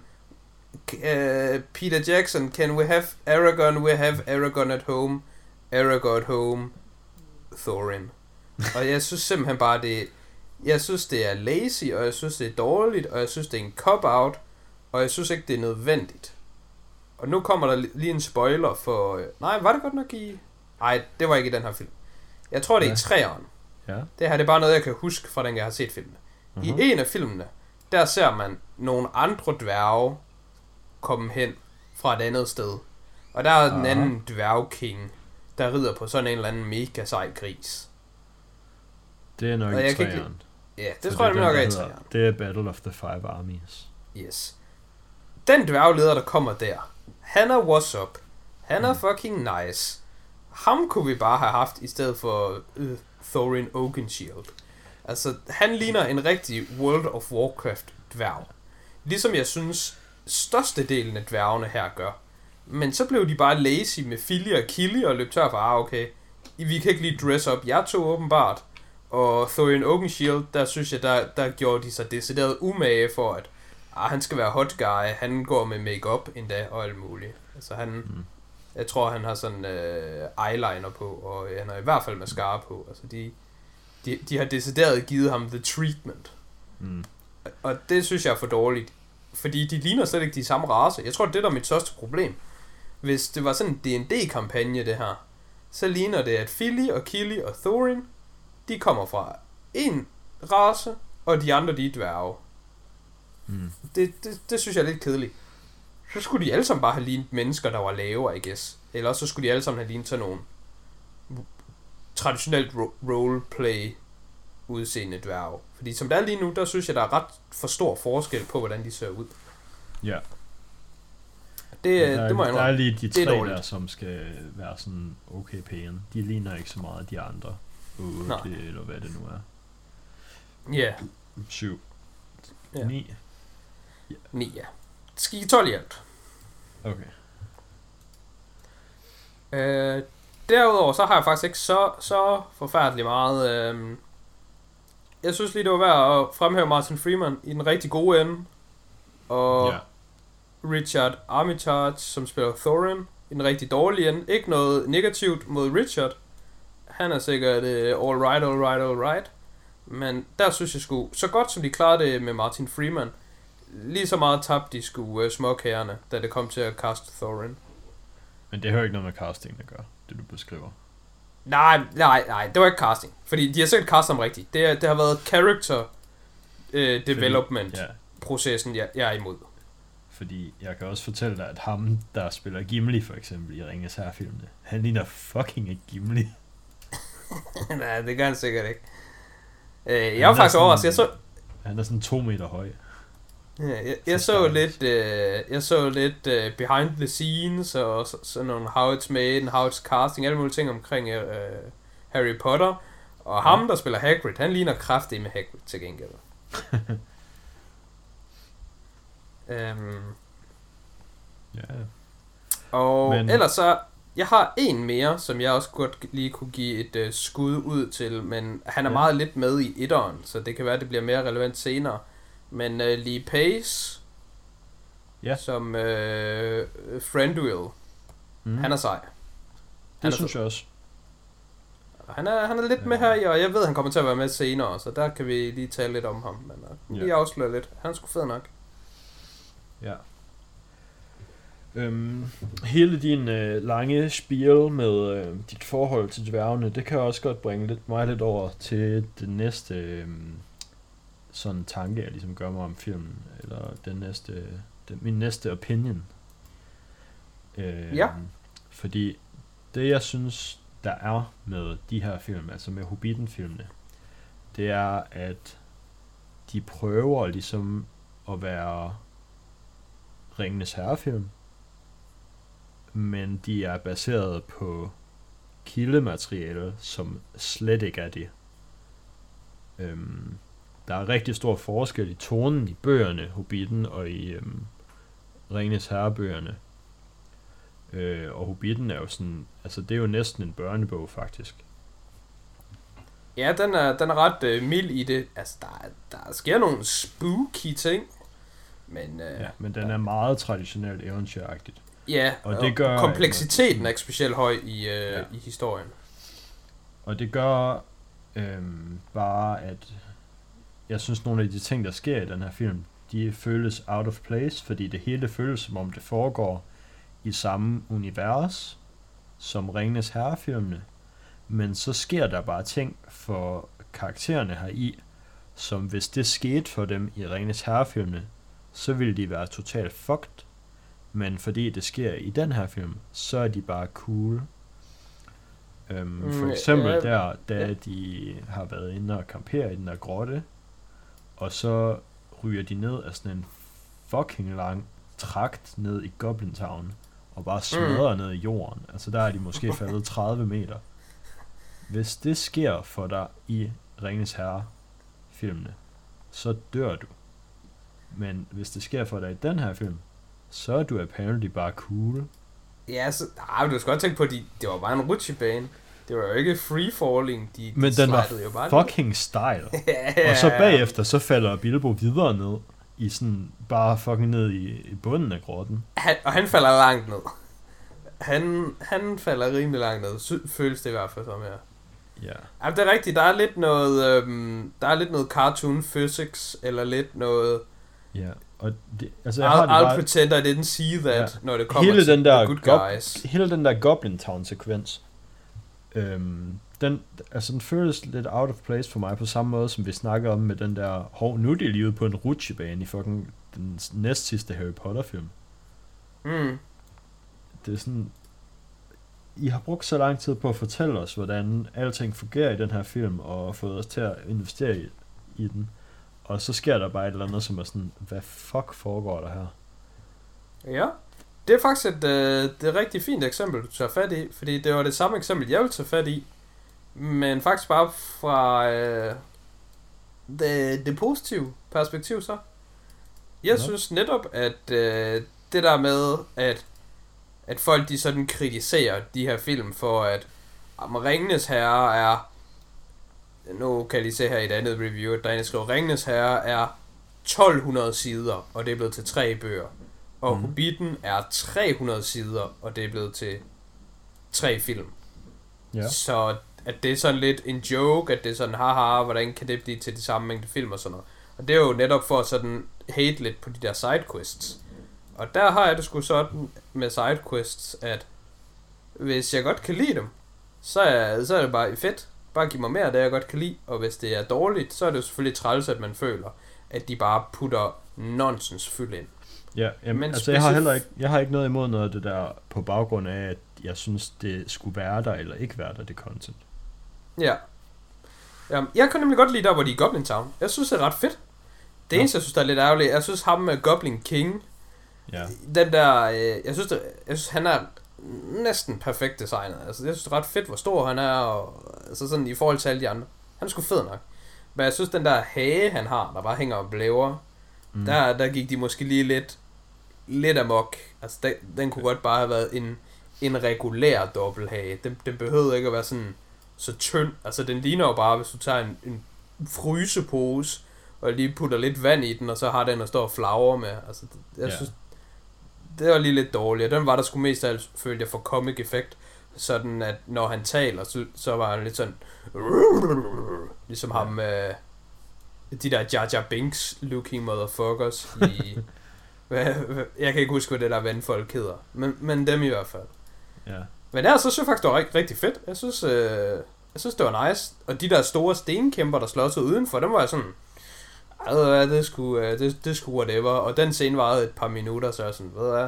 B: Uh, Peter Jackson, can we have Aragorn? We have Aragorn at home. Aragorn at home. Thorin. Og jeg synes simpelthen bare, det jeg synes, det er lazy, og jeg synes, det er dårligt, og jeg synes, det er en cop-out, og jeg synes ikke, det er nødvendigt. Og nu kommer der lige en spoiler for... Øh, nej, var det godt nok i... Nej, det var ikke i den her film. Jeg tror, det er i træeren.
A: Ja.
B: Det her det er bare noget, jeg kan huske fra den, jeg har set filmen. Uh-huh. I
A: Mhm.
B: en af filmene, der ser man nogle andre dværge komme hen fra et andet sted. Og der er den
A: Aha.
B: anden dværgking, der rider på sådan en eller anden mega sej gris.
A: Det er nok
B: Og
A: i
B: jeg kan ikke- Ja, det
A: For
B: tror jeg
A: er
B: nok er i.
A: Det er Battle of the Five Armies.
B: Yes. Den dværgleder, der kommer der, han er what's up. Han er fucking nice. Ham kunne vi bare have haft i stedet for uh, Thorin Oakenshield. Altså, han ligner en rigtig World of Warcraft dværg. Ligesom jeg synes, størstedelen af dværgene her gør. Men så blev de bare lazy med Fili og Killy og løb tør for, ah okay, vi kan ikke lige dress up jer to åbenbart. Og Thorin Oakenshield, der synes jeg, der, der gjorde de sig decideret umage for, at ah, han skal være hot guy, han går med makeup endda og alt muligt. Altså han, mm. jeg tror han har sådan øh, eyeliner på, og øh, han har i hvert fald mascara på. Altså de, de, de har decideret givet ham the treatment.
A: Mm.
B: Og det synes jeg er for dårligt. Fordi de ligner slet ikke de samme race. Jeg tror, det er der er mit største problem. Hvis det var sådan en D&D-kampagne, det her, så ligner det, at Philly og Killy og Thorin, de kommer fra en race, og de andre, de er dværge.
A: Mm.
B: Det, det, det synes jeg er lidt kedeligt. Så skulle de alle sammen bare have lignet mennesker, der var lave, I guess. Eller så skulle de alle sammen have lignet sådan nogle traditionelt ro- roleplay udseende dværge. Fordi som det er lige nu, der synes jeg, der er ret for stor forskel på, hvordan de ser ud.
A: Ja.
B: Det,
A: der, er,
B: det må jeg
A: der er lige de tre der, som skal være sådan okay pæne. De ligner ikke så meget de andre. 8
B: Nej.
A: eller hvad det nu er.
B: Ja,
A: 7.
B: Ja.
A: 9.
B: 9 ja. Skal I 12 i alt.
A: Okay.
B: Øh, derudover så har jeg faktisk ikke så, så forfærdeligt meget. Øh, jeg synes lige, det var værd at fremhæve Martin Freeman i den rigtig gode ende. Og
A: Ja.
B: Richard Armitage, som spiller Thorin, i den rigtig dårlige ende. Ikke noget negativt mod Richard. Han er sikkert uh, all right, all right, all right. Men der synes jeg sgu, så godt som de klarede det med Martin Freeman, lige så meget tabte de sgu uh, småkærerne, da det kom til at kaste Thorin.
A: Men det har jo ikke noget med casting at gøre, det du beskriver.
B: Nej, nej, nej, det var ikke casting. Fordi de har sikkert castet ham rigtigt. Det, det har været character uh, development
A: Ja,
B: processen, jeg, jeg er imod.
A: fordi jeg kan også fortælle dig, at ham, der spiller Gimli for eksempel i Ringes Herrefilmene, han ligner fucking ikke Gimli.
B: nej, det gør han sikkert ikke. Uh, jeg var faktisk overrasket. Jeg så,
A: Han er sådan to meter høj.
B: Ja, jeg, jeg så lidt, øh, jeg så lidt øh, behind the scenes og så, sådan nogle how it's made and how it's casting, alle mulige ting omkring øh, Harry Potter. Og ham, der spiller Hagrid, han ligner kraftigt med Hagrid til gengæld. øhm,
A: Ja,
B: og
A: Men...
B: ellers så, jeg har en mere, som jeg også godt lige kunne give et øh, skud ud til, men han er
A: Ja.
B: ja. meget lidt med i etteren, så det kan være, det bliver mere relevant senere. Men øh, Lee Pace,
A: Ja.
B: som øh, Friendwill,
A: mm.
B: han er sej.
A: det
B: er
A: synes jeg også.
B: Han er, han er lidt med
A: Ja.
B: her i, og jeg ved, han kommer til at være med senere, så der kan vi lige tale lidt om ham. Men
A: Ja.
B: lige afsløre lidt. Han er sgu fed nok.
A: Ja. Øhm, hele din øh, lange spiel med øh, dit forhold til dværgene, det kan også godt bringe lidt, mig lidt over til det næste øh, sådan tanke, jeg ligesom gør mig om filmen, eller den næste, den, min næste opinion. Øh,
B: Ja.
A: Fordi det, jeg synes, der er med de her film, altså med Hobbiten-filmene, det er, at de prøver ligesom at være Ringenes Herrefilm, men de er baseret på kildemateriale, som slet ikke er det. Øhm, der er rigtig stor forskel i tonen i bøgerne, Hobbiten, og i øhm, Ringens Herrebøgerne. Øh, og Hobbiten er jo sådan, altså det er jo næsten en børnebog faktisk.
B: Ja, den er, den er ret øh, mild i det. Altså, der, der sker nogle spooky ting. Men, øh,
A: Ja, men den er meget traditionelt eventyragtigt.
B: Ja
A: og det gør-
B: kompleksiteten er ikke specielt høj i, øh,
A: Ja.
B: i historien.
A: Og det gør øhm, bare, at jeg synes, nogle af de ting, der sker i den her film, de føles out of place, fordi det hele føles, som om det foregår i samme univers som Ringenes Herrefilmene. Men så sker der bare ting for karaktererne her i, som hvis det skete for dem i Ringenes Herrefilmene, så ville de være totalt fucked. Men fordi det sker i den her film, så er de bare cool. Øhm,
B: Mm,
A: for eksempel
B: ja,
A: der, da de har været inde og campere i den der grotte, og så ryger de ned af sådan en fucking lang trakt ned i Goblin Town, og bare smadrer mm. ned i jorden. Altså der er de måske faldet 30 meter. Hvis det sker for dig i Ringens Herre filmene, så dør du. Men hvis det sker for dig i den her film, så er du apparently bare cool.
B: Ja, så, men du skal godt tænke på, at de, det var bare en rutsjebane. Det var jo ikke free falling. De,
A: Men
B: de
A: den var
B: jo bare
A: fucking style.
B: ja,
A: Og så bagefter, så falder Bilbo videre ned. I sådan, bare fucking ned i, i bunden af grotten.
B: Han, og han falder langt ned. Han, han falder rimelig langt ned. Sy- føles det i hvert fald som her.
A: Ja.
B: Ja, det er rigtigt. Der er lidt noget, øhm, der er lidt noget cartoon physics, eller lidt noget...
A: Ja. Og det, altså, jeg har
B: I'll,
A: det
B: I'll
A: bare,
B: pretend I didn't see that,
A: Ja.
B: når det kommer
A: Hele
B: til
A: den der
B: the good
A: gob-
B: guys.
A: hele den der Goblin Town sekvens, øhm, den, altså den føles lidt out of place for mig, på samme måde som vi snakker om med den der, hov, nu er de på en rutsjebane i fucking den næst sidste Harry Potter film.
B: Mm.
A: Det er sådan, I har brugt så lang tid på at fortælle os, hvordan alting fungerer i den her film, og fået os til at investere i, i den. Og så sker der bare et eller andet, som er sådan, hvad fuck foregår der her?
B: Ja. Det er faktisk et, øh, det er et rigtig fint eksempel, du tager fat i, fordi det var det samme eksempel, jeg ville tage fat i, men faktisk bare fra øh, det, det positive perspektiv så. Jeg
A: Nå.
B: synes netop, at øh, det der med, at, at folk de sådan kritiserer de her film for, at om Ringenes Herre er, nu kan I se her i et andet review, at der skriver, Ringenes Herre er 1200 sider, og det er blevet til tre bøger. Og mm. Hobbiten er 300 sider, og det er blevet til tre film.
A: Ja.
B: Så at det er sådan lidt en joke, at det er sådan, haha, hvordan kan det blive til de samme mængde film og sådan noget. Og det er jo netop for at sådan hate lidt på de der sidequests. Og der har jeg det sgu sådan med sidequests, at hvis jeg godt kan lide dem, så er, så er det bare fedt. Bare giv mig mere af det, jeg godt kan lide. Og hvis det er dårligt, så er det jo selvfølgelig træls, at man føler, at de bare putter nonsens fyld ind.
A: Ja, jamen,
B: Men
A: altså jeg har heller ikke, jeg har ikke noget imod noget af det der på baggrund af, at jeg synes, det skulle være der eller ikke være der, det content.
B: Ja. Jamen, jeg kan nemlig godt lide der, hvor de er i Goblin Town. Jeg synes, det er ret fedt. Det
A: Nå.
B: eneste, jeg synes, der er lidt ærgerligt, jeg synes ham med Goblin King,
A: Ja,
B: den der, øh, jeg synes, det, jeg synes, han er næsten perfekt designet. Altså, jeg synes, det er ret fedt, hvor stor han er, og altså sådan i forhold til alle de andre. Han er sgu fed nok. Men jeg synes, den der hage, han har, der bare hænger og blæver,
A: mm.
B: der, der gik de måske lige lidt, lidt amok. Altså, den, den kunne godt bare have været en, en regulær dobbelthage. Den, den behøvede ikke at være sådan så tynd. Altså, den ligner jo bare, hvis du tager en, en frysepose, og lige putter lidt vand i den, og så har den at stå og flagre med. Altså, jeg
A: Ja.
B: synes, det var lige lidt dårligt. Den var der sgu mest af alt, følte jeg, for comic effekt. Sådan, at når han taler, så, så var han lidt sådan... Ligesom ham... Øh, de der Jar Jar Binks looking motherfuckers i... jeg kan ikke huske, hvad det der vandfolk hedder. Men, men dem i hvert fald.
A: ja.
B: Men der så synes jeg faktisk, det var rigtig, rigtig fedt. Jeg synes, øh, jeg synes, det var nice. Og de der store stenkæmper, der slås udenfor, dem var jeg sådan... "Ej, ved du hvad, det skulle, øh, det, det skulle whatever. Og den scene varede et par minutter, så jeg sådan, ved du hvad,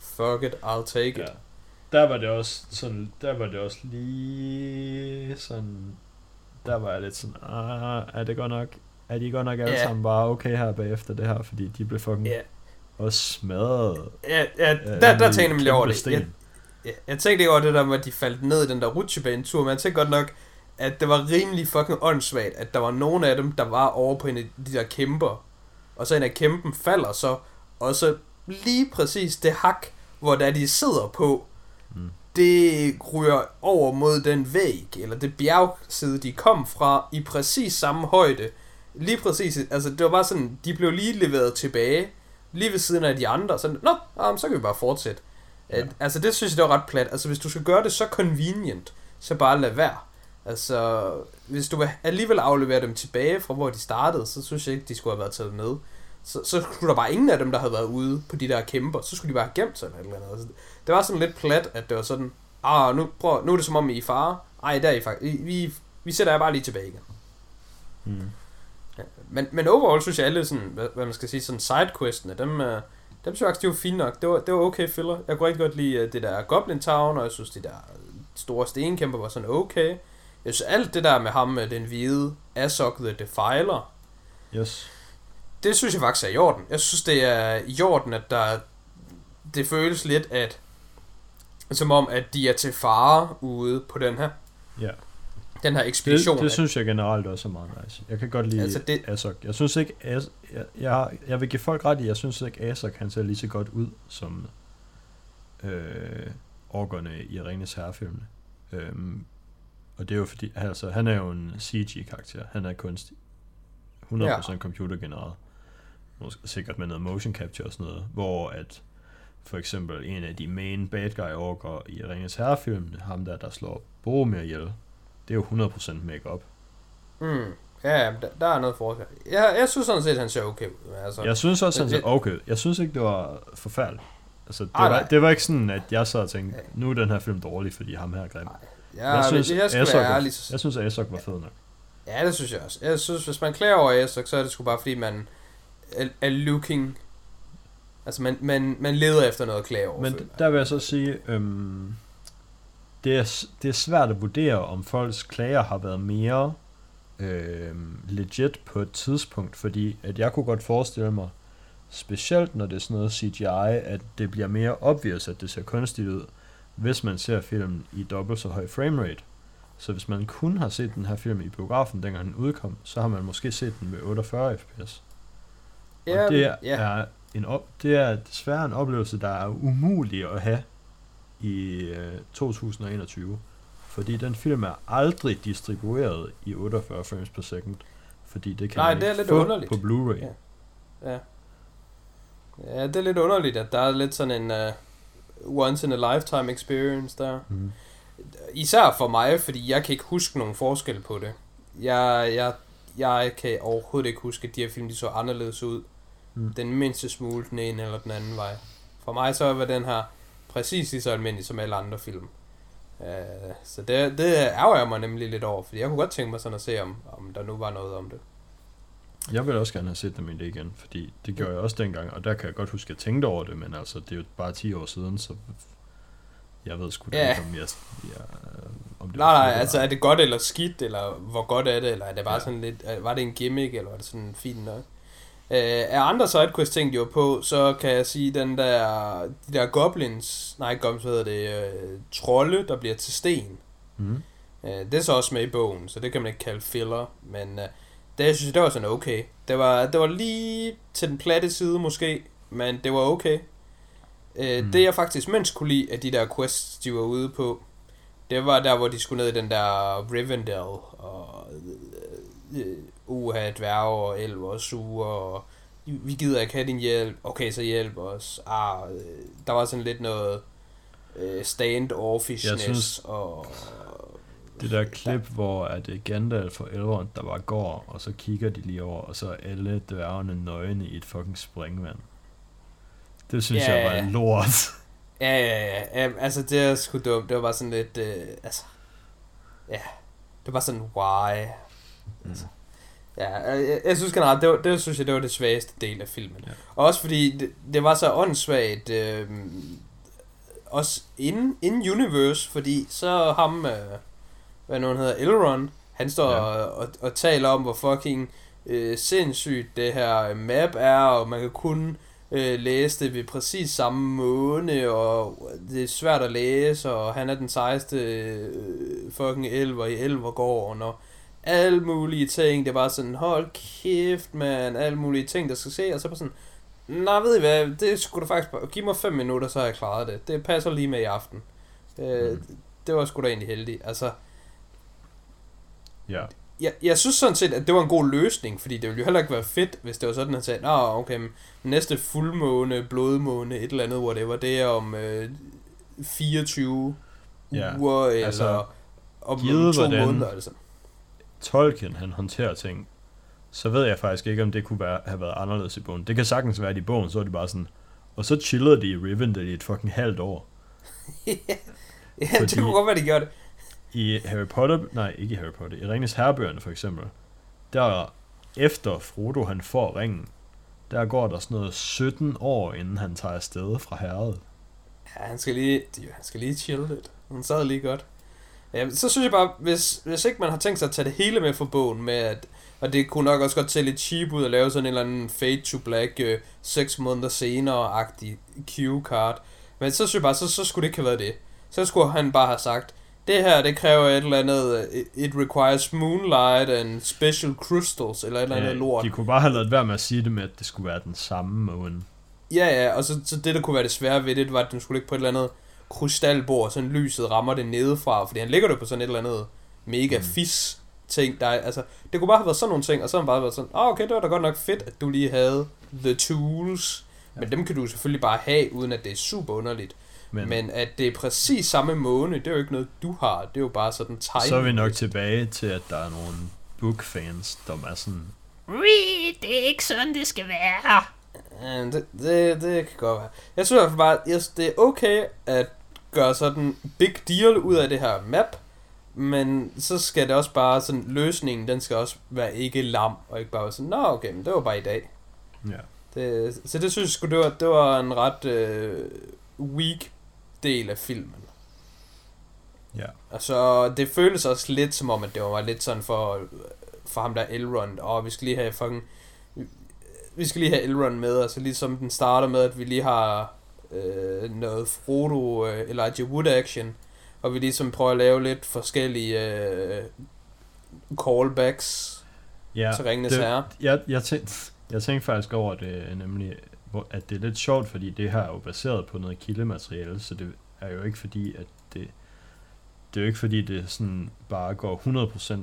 B: fuck it, I'll take it.
A: ja. Der var det også sådan, der var det også lige sådan, der var jeg lidt sådan, ah, er det godt nok, er de godt nok alle
B: Ja.
A: sammen bare okay her bagefter det her, fordi de blev fucking
B: Ja,
A: også smadret.
B: ja, ja
A: af
B: der, der tænkte jeg nemlig over det. Jeg, ja, jeg tænkte ikke over det der med, at de faldt ned i den der rutsjebanetur, men jeg tænkte godt nok, at det var rimelig fucking åndssvagt, at der var nogle af dem, der var over på en af de der kæmper, og så en af kæmpen falder så, og så lige præcis det hak, hvor der de sidder på, mm. det ryger over mod den væg, eller det bjergside, de kom fra, i præcis samme højde. Lige præcis, altså det var bare sådan, de blev lige leveret tilbage, lige ved siden af de andre, så nå, jamen, så kan vi bare fortsætte. Ja. Altså det synes jeg, det var ret plat. Altså hvis du skal gøre det så convenient, så bare lad være. Altså, hvis du alligevel aflevere dem tilbage fra hvor de startede, så synes jeg ikke, de skulle have været taget med. Så, så skulle der bare ingen af dem, der havde været ude på de der kæmper, så skulle de bare have gemt sig eller eller andet. Altså, det var sådan lidt plat, at det var sådan, ah, nu, prøv, nu er det som om I er fare. Ej, der er I faktisk, vi, vi sætter jer bare lige tilbage igen. Mm. Ja, men, men overall synes jeg alle sådan, hvad, hvad man skal sige, sådan sidequestene, dem, uh, dem synes jeg faktisk, de var fine nok. Det var, det var okay filler. Jeg kunne rigtig godt lide uh, det der Goblin Town, og jeg synes, de der store stenkæmper var sådan okay. Jeg synes alt det der med ham med den hvide Azog the Defiler.
A: Yes.
B: Det synes jeg faktisk er i orden. Jeg synes det er i orden, at der det føles lidt at som om at de er til fare ude på den her.
A: Ja.
B: Den her ekspedition.
A: Det, det synes jeg generelt også er meget nice. Jeg kan godt lide altså det, Azog. Jeg synes ikke As, jeg, jeg, jeg vil give folk ret i, jeg synes ikke Azog han ser lige så godt ud som øh, orkerne i Ringens Herrefilmene. Øhm, og det er jo fordi, altså, han er jo en CG-karakter. Han er kunstig. 100% ja. computergenereret. Sikkert med noget motion capture og sådan noget. Hvor at for eksempel en af de main bad guy orker i Ringens Herrefilm, ham der, der slår Boromir ihjel, det er jo 100% makeup.
B: Mm. Ja, der, der er noget forskel. Jeg, jeg synes sådan set, at han ser okay ud. Altså,
A: jeg synes også, han ser okay Jeg synes ikke, det var forfærdeligt. Altså, det, Ej, var, det var ikke sådan, at jeg så og tænkte, nu er den her film dårlig, fordi ham her er grim.
B: Ja, jeg synes, jeg, skal være ærlig,
A: jeg synes, at Azog var fed nok.
B: Ja, det synes jeg også. Jeg synes, hvis man klæder over Azog, så er det sgu bare fordi, man er, er looking... Altså, man, man, man leder efter noget at klage over.
A: Men der vil jeg så sige, øhm, det, er, det er svært at vurdere, om folks klager har været mere øhm, legit på et tidspunkt, fordi at jeg kunne godt forestille mig, specielt når det er sådan noget CGI, at det bliver mere obvious, at det ser kunstigt ud, hvis man ser filmen i dobbelt så høj framerate. Så hvis man kun har set den her film i biografen, dengang den udkom, så har man måske set den med 48 fps. Ja, og det er, ja. en op, det er desværre en oplevelse, der er umulig at have i øh, 2021. Fordi den film er aldrig distribueret i 48 frames per second. Fordi det kan
B: Nej,
A: man
B: det er
A: ikke
B: lidt
A: få
B: underligt.
A: på Blu-ray.
B: Ja. ja. Ja, det er lidt underligt, at der er lidt sådan en uh, once in a lifetime experience der. Mm. Især for mig, fordi jeg kan ikke huske nogen forskel på det. Jeg, jeg, jeg kan overhovedet ikke huske, at de her film de så anderledes ud. Mm. Den mindste smule den ene eller den anden vej. For mig så var den her præcis lige så almindelig som alle andre film. Uh, så det, det ærger jeg mig nemlig lidt over, fordi jeg kunne godt tænke mig sådan at se, om, om der nu var noget om det.
A: Jeg vil også gerne have set dem i det igen, fordi det gjorde jeg også dengang, og der kan jeg godt huske, at jeg tænkte over det, men altså, det er jo bare 10 år siden, så jeg ved sgu
B: ja.
A: ikke, om jeg... jeg
B: om det nej, nej, altså er det godt eller skidt, eller hvor godt er det, eller er det bare ja. sådan lidt, var det en gimmick, eller var det sådan fint nok? Uh, af andre sidequests ting, de var på, så kan jeg sige, den der, de der goblins, nej, goblins, hedder det, uh, trolde, der bliver til sten. Mm. Uh, det er så også med i bogen, så det kan man ikke kalde filler, men uh, det synes jeg, det var sådan okay. Det var, det var lige til den platte side måske, men det var okay. Øh, mm. Det jeg faktisk mindst kunne lide af de der quests, de var ude på, det var der, hvor de skulle ned i den der Rivendell, og øh, uha, dværge og elver og suger, og vi gider ikke have din hjælp, okay, så hjælp os. Ah, øh, der var sådan lidt noget øh, standoffishness, synes, og
A: det der klip, hvor at Gandalf og Elrond, der bare går, og så kigger de lige over, og så er alle dværgene nøgne i et fucking springvand. Det synes ja, jeg var lort.
B: Ja, ja, ja, ja. Altså, det er sgu dumt. Det var bare sådan lidt, øh, altså... Ja. Det var sådan, why? Mm. Altså, ja, jeg, jeg synes generelt, det, var, det synes jeg, det var det svageste del af filmen. Ja. Også fordi, det, det var så åndssvagt, øh, også in, in universe, fordi så ham, øh, hvad nu han hedder, Elrond, han står ja. og, og, og taler om, hvor fucking øh, sindssygt det her map er, og man kan kun øh, læste ved præcis samme måne, og det er svært at læse, og han er den sejeste øh, fucking elver i Elvergården, og alle mulige ting. Det var sådan, hold kæft, man, alle mulige ting, der skal se, og så bare sådan, nej, ved I hvad, det skulle du faktisk bare, giv mig 5 minutter, så har jeg klaret det. Det passer lige med i aften. Øh,
A: Mm.
B: Det var sgu da egentlig heldig. Altså,
A: Ja.
B: jeg, jeg synes sådan set, at det var en god løsning, fordi det ville jo heller ikke være fedt, hvis det var sådan, at han sagde, Nå, okay, men næste fuldmåne, blodmåne, et eller andet, whatever, det er om øh, 24
A: Ja,
B: uger, eller
A: altså,
B: om
A: givet
B: to
A: hvordan-
B: måneder, altså.
A: Tolkien, han håndterer ting, så ved jeg faktisk ikke, om det kunne være, have været anderledes i bogen. Det kan sagtens være, at i bogen, så er det bare sådan, og så chillede de i Rivendell i et fucking halvt år.
B: ja,
A: Fordi-
B: det kunne godt være, de gjorde det.
A: I Harry Potter, nej, ikke i Harry Potter, i Ringens Herrebøgerne for eksempel, der efter Frodo han får ringen, der går der sådan noget 17 år, inden han tager afsted fra herret.
B: Ja, han skal lige, han skal lige chille lidt. Han sad lige godt. Ja, så synes jeg bare, hvis, hvis ikke man har tænkt sig at tage det hele med for bogen, med at, og det kunne nok også godt se lidt cheap ud at lave sådan en eller anden fade to black, øh, 6 måneder senere-agtig cue card. Men så synes jeg bare, så, så skulle det ikke have været det. Så skulle han bare have sagt, det her, det kræver et eller andet, øh, it, requires moonlight and special crystals, eller et eller andet
A: Ja,
B: lort.
A: de kunne bare have lavet være med at sige det med, at det skulle være den samme måne.
B: Ja, ja, og så, så det, der kunne være det svære ved det, var, at den skulle ligge på et eller andet krystalbord, sådan lyset rammer det nedefra, fordi han ligger det på sådan et eller andet mega
A: Mm.
B: fis ting, der er, altså, det kunne bare have været sådan nogle ting, og så har han bare været sådan, ah, okay, det var da godt nok fedt, at du lige havde the tools, ja. men dem kan du selvfølgelig bare have, uden at det er super underligt. Men,
A: Men,
B: at det er præcis samme måne, det er jo ikke noget, du har, det er jo bare sådan tegn.
A: så er vi nok tilbage til, at der er nogle bookfans, der er sådan,
C: Ui, det er ikke sådan, det skal være.
B: Ja, det, det, det kan godt være. Jeg synes i hvert fald bare, yes, det er okay at gøre sådan big deal ud af det her map, men så skal det også bare sådan, løsningen, den skal også være ikke lam, og ikke bare sådan, nå okay, men det var bare i dag.
A: ja.
B: Det, så det synes jeg sgu, det var, det var en ret øh, weak del af filmen.
A: Ja.
B: Altså, det føles også lidt som om, at det var lidt sådan for, for ham der Elrond, og vi skal lige have fucking, vi skal lige have Elrond med, altså ligesom den starter med, at vi lige har øh, noget Frodo, øh, Elijah Wood action, og vi ligesom prøver at lave lidt forskellige øh, callbacks
A: ja
B: til Ringenes Herre.
A: jeg, jeg, tænkte, jeg tænkte faktisk over det, nemlig, hvor- at det er lidt sjovt, fordi det her er jo baseret på noget kildemateriale, så det er jo ikke fordi, at det, det er jo ikke fordi, det sådan bare går 100%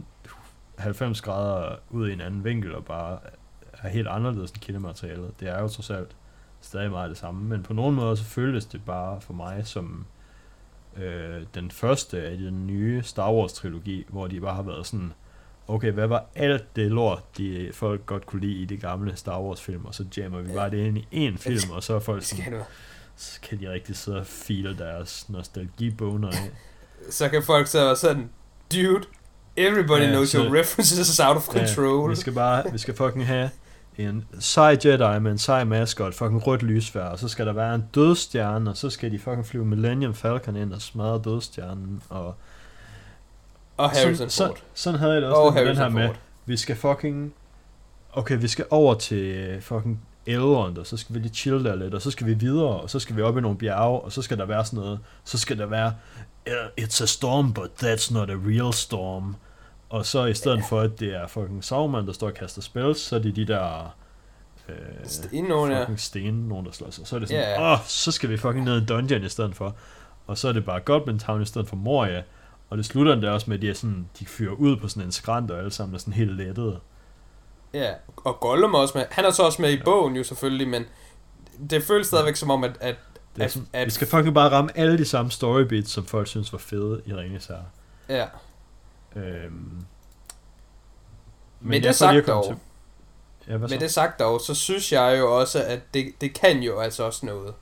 A: 90 grader ud i en anden vinkel, og bare er helt anderledes end kildematerialet. Det er jo trods alt stadig meget det samme, men på nogen måde så føltes det bare for mig som øh, den første af den nye Star Wars trilogi, hvor de bare har været sådan, okay, hvad var alt det lort, de folk godt kunne lide i de gamle Star Wars film, og så jammer vi bare det ind i én film, og så er folk sådan, så kan de rigtig sidde og feel deres nostalgiboner af.
B: Så kan folk så være sådan, dude, everybody
A: Ja,
B: knows
A: så-
B: your references is out of control.
A: Ja, vi skal bare, vi skal fucking have en sej Jedi med en sej maske og et fucking rødt lysfær, og så skal der være en dødstjerne, og så skal de fucking flyve Millennium Falcon ind og smadre dødstjernen, og
B: og Harrison
A: sådan,
B: Ford.
A: så, sådan havde jeg det også
B: Og
A: den her
B: Harrison
A: med,
B: Ford.
A: vi skal fucking, okay, vi skal over til øh, fucking Elrond, og så skal vi lige chill der lidt, og så skal vi videre, og så skal vi op i nogle bjerge, og så skal der være sådan noget, så skal der være, "Uh, it's a storm, but that's not a real storm. Og så i stedet for, at det er fucking Sauron, der står og kaster spells, så er det de der øh,
B: Stenåen, ja.
A: fucking sten, nogen der slår sig. Så er det sådan, åh,
B: ja.
A: oh, så skal vi fucking ned i dungeon i stedet for. Og så er det bare Goblin Town i stedet for Moria. Og det slutter endda også med, at de, er sådan, de fyrer ud på sådan en skrant, og alle sammen er sådan helt lettede.
B: Ja, og Gollum er også med. Han er så også med i bogen jo selvfølgelig, men det føles stadigvæk som om, at, at
A: Det er
B: At-
A: sådan,
B: at-
A: vi skal fucking bare ramme alle de samme storybeats, som folk synes var fede i Ringes Herre.
B: ja.
A: Øhm,
B: Men det
A: får lige
B: sagt
A: at
B: dog.
A: Ja, hvad så?
B: Med det sagt dog, så synes jeg jo også, at det, det kan jo altså også noget.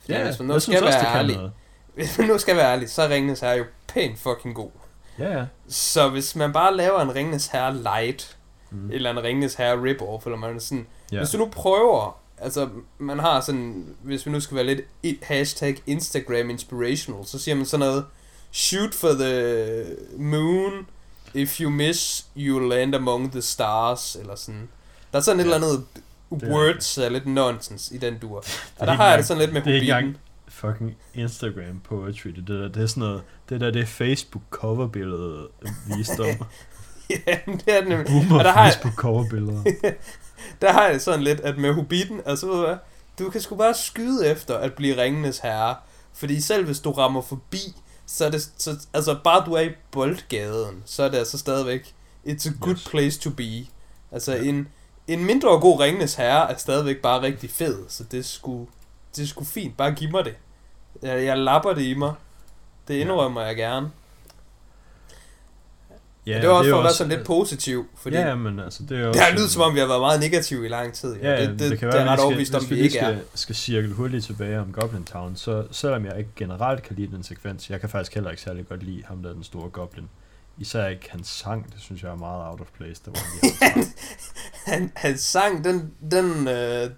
B: Fordi
A: ja,
B: man nu
A: jeg
B: skal
A: synes også,
B: være
A: det kan
B: ærlig, hvis nu skal være ærlig, så er Ringenes Herre jo pænt fucking god.
A: Ja, ja.
B: Så hvis man bare laver en Ringenes Herre light,
A: Mm.
B: eller en Ringenes Herre rip-off, eller man sådan,
A: ja.
B: Hvis du nu prøver, altså man har sådan, hvis vi nu skal være lidt hashtag Instagram inspirational, så siger man sådan noget, shoot for the moon, if you miss, you land among the stars, eller sådan. Der er sådan et
A: Ja.
B: eller andet words er lidt nonsens i den dur. Og der har jeg det sådan lidt med
A: det er ikke
B: Hobbiten.
A: engang fucking Instagram poetry. Det, det, der, det er sådan noget, det der det er Facebook coverbillede visdom.
B: ja, det er det nemlig.
A: Boomer
B: Og der har
A: Facebook coverbilleder.
B: Der har jeg sådan lidt, at med Hobbiten, altså ved du hvad, du kan sgu bare skyde efter at blive ringenes herre. Fordi selv hvis du rammer forbi, så er det, så, altså bare du er i boldgaden, så er det altså stadigvæk, it's a good
A: Yes.
B: place to be. Altså en, en mindre god ringenes herre er stadigvæk bare rigtig fed, så det sgu, det er sgu fint, bare giv mig det. Jeg, jeg lapper det i mig. Det indrømmer jeg gerne. Ja, det var også
A: er
B: for at være sådan lidt positiv, fordi
A: Ja, men altså, det er jo
B: det har lydet som om, vi har været meget negative i lang tid.
A: Ja,
B: det, det, det,
A: kan
B: det er
A: være,
B: ret
A: vi
B: overbevist
A: skal,
B: om, vi ikke
A: skal,
B: er.
A: skal cirkle hurtigt tilbage om Goblin Town, så selvom jeg ikke generelt kan lide den sekvens, jeg kan faktisk heller ikke særlig godt lide ham, der er den store goblin. Især ikke hans sang, det synes jeg er meget out of place. Der hans sang.
B: Han, hans sang, den, den, øh,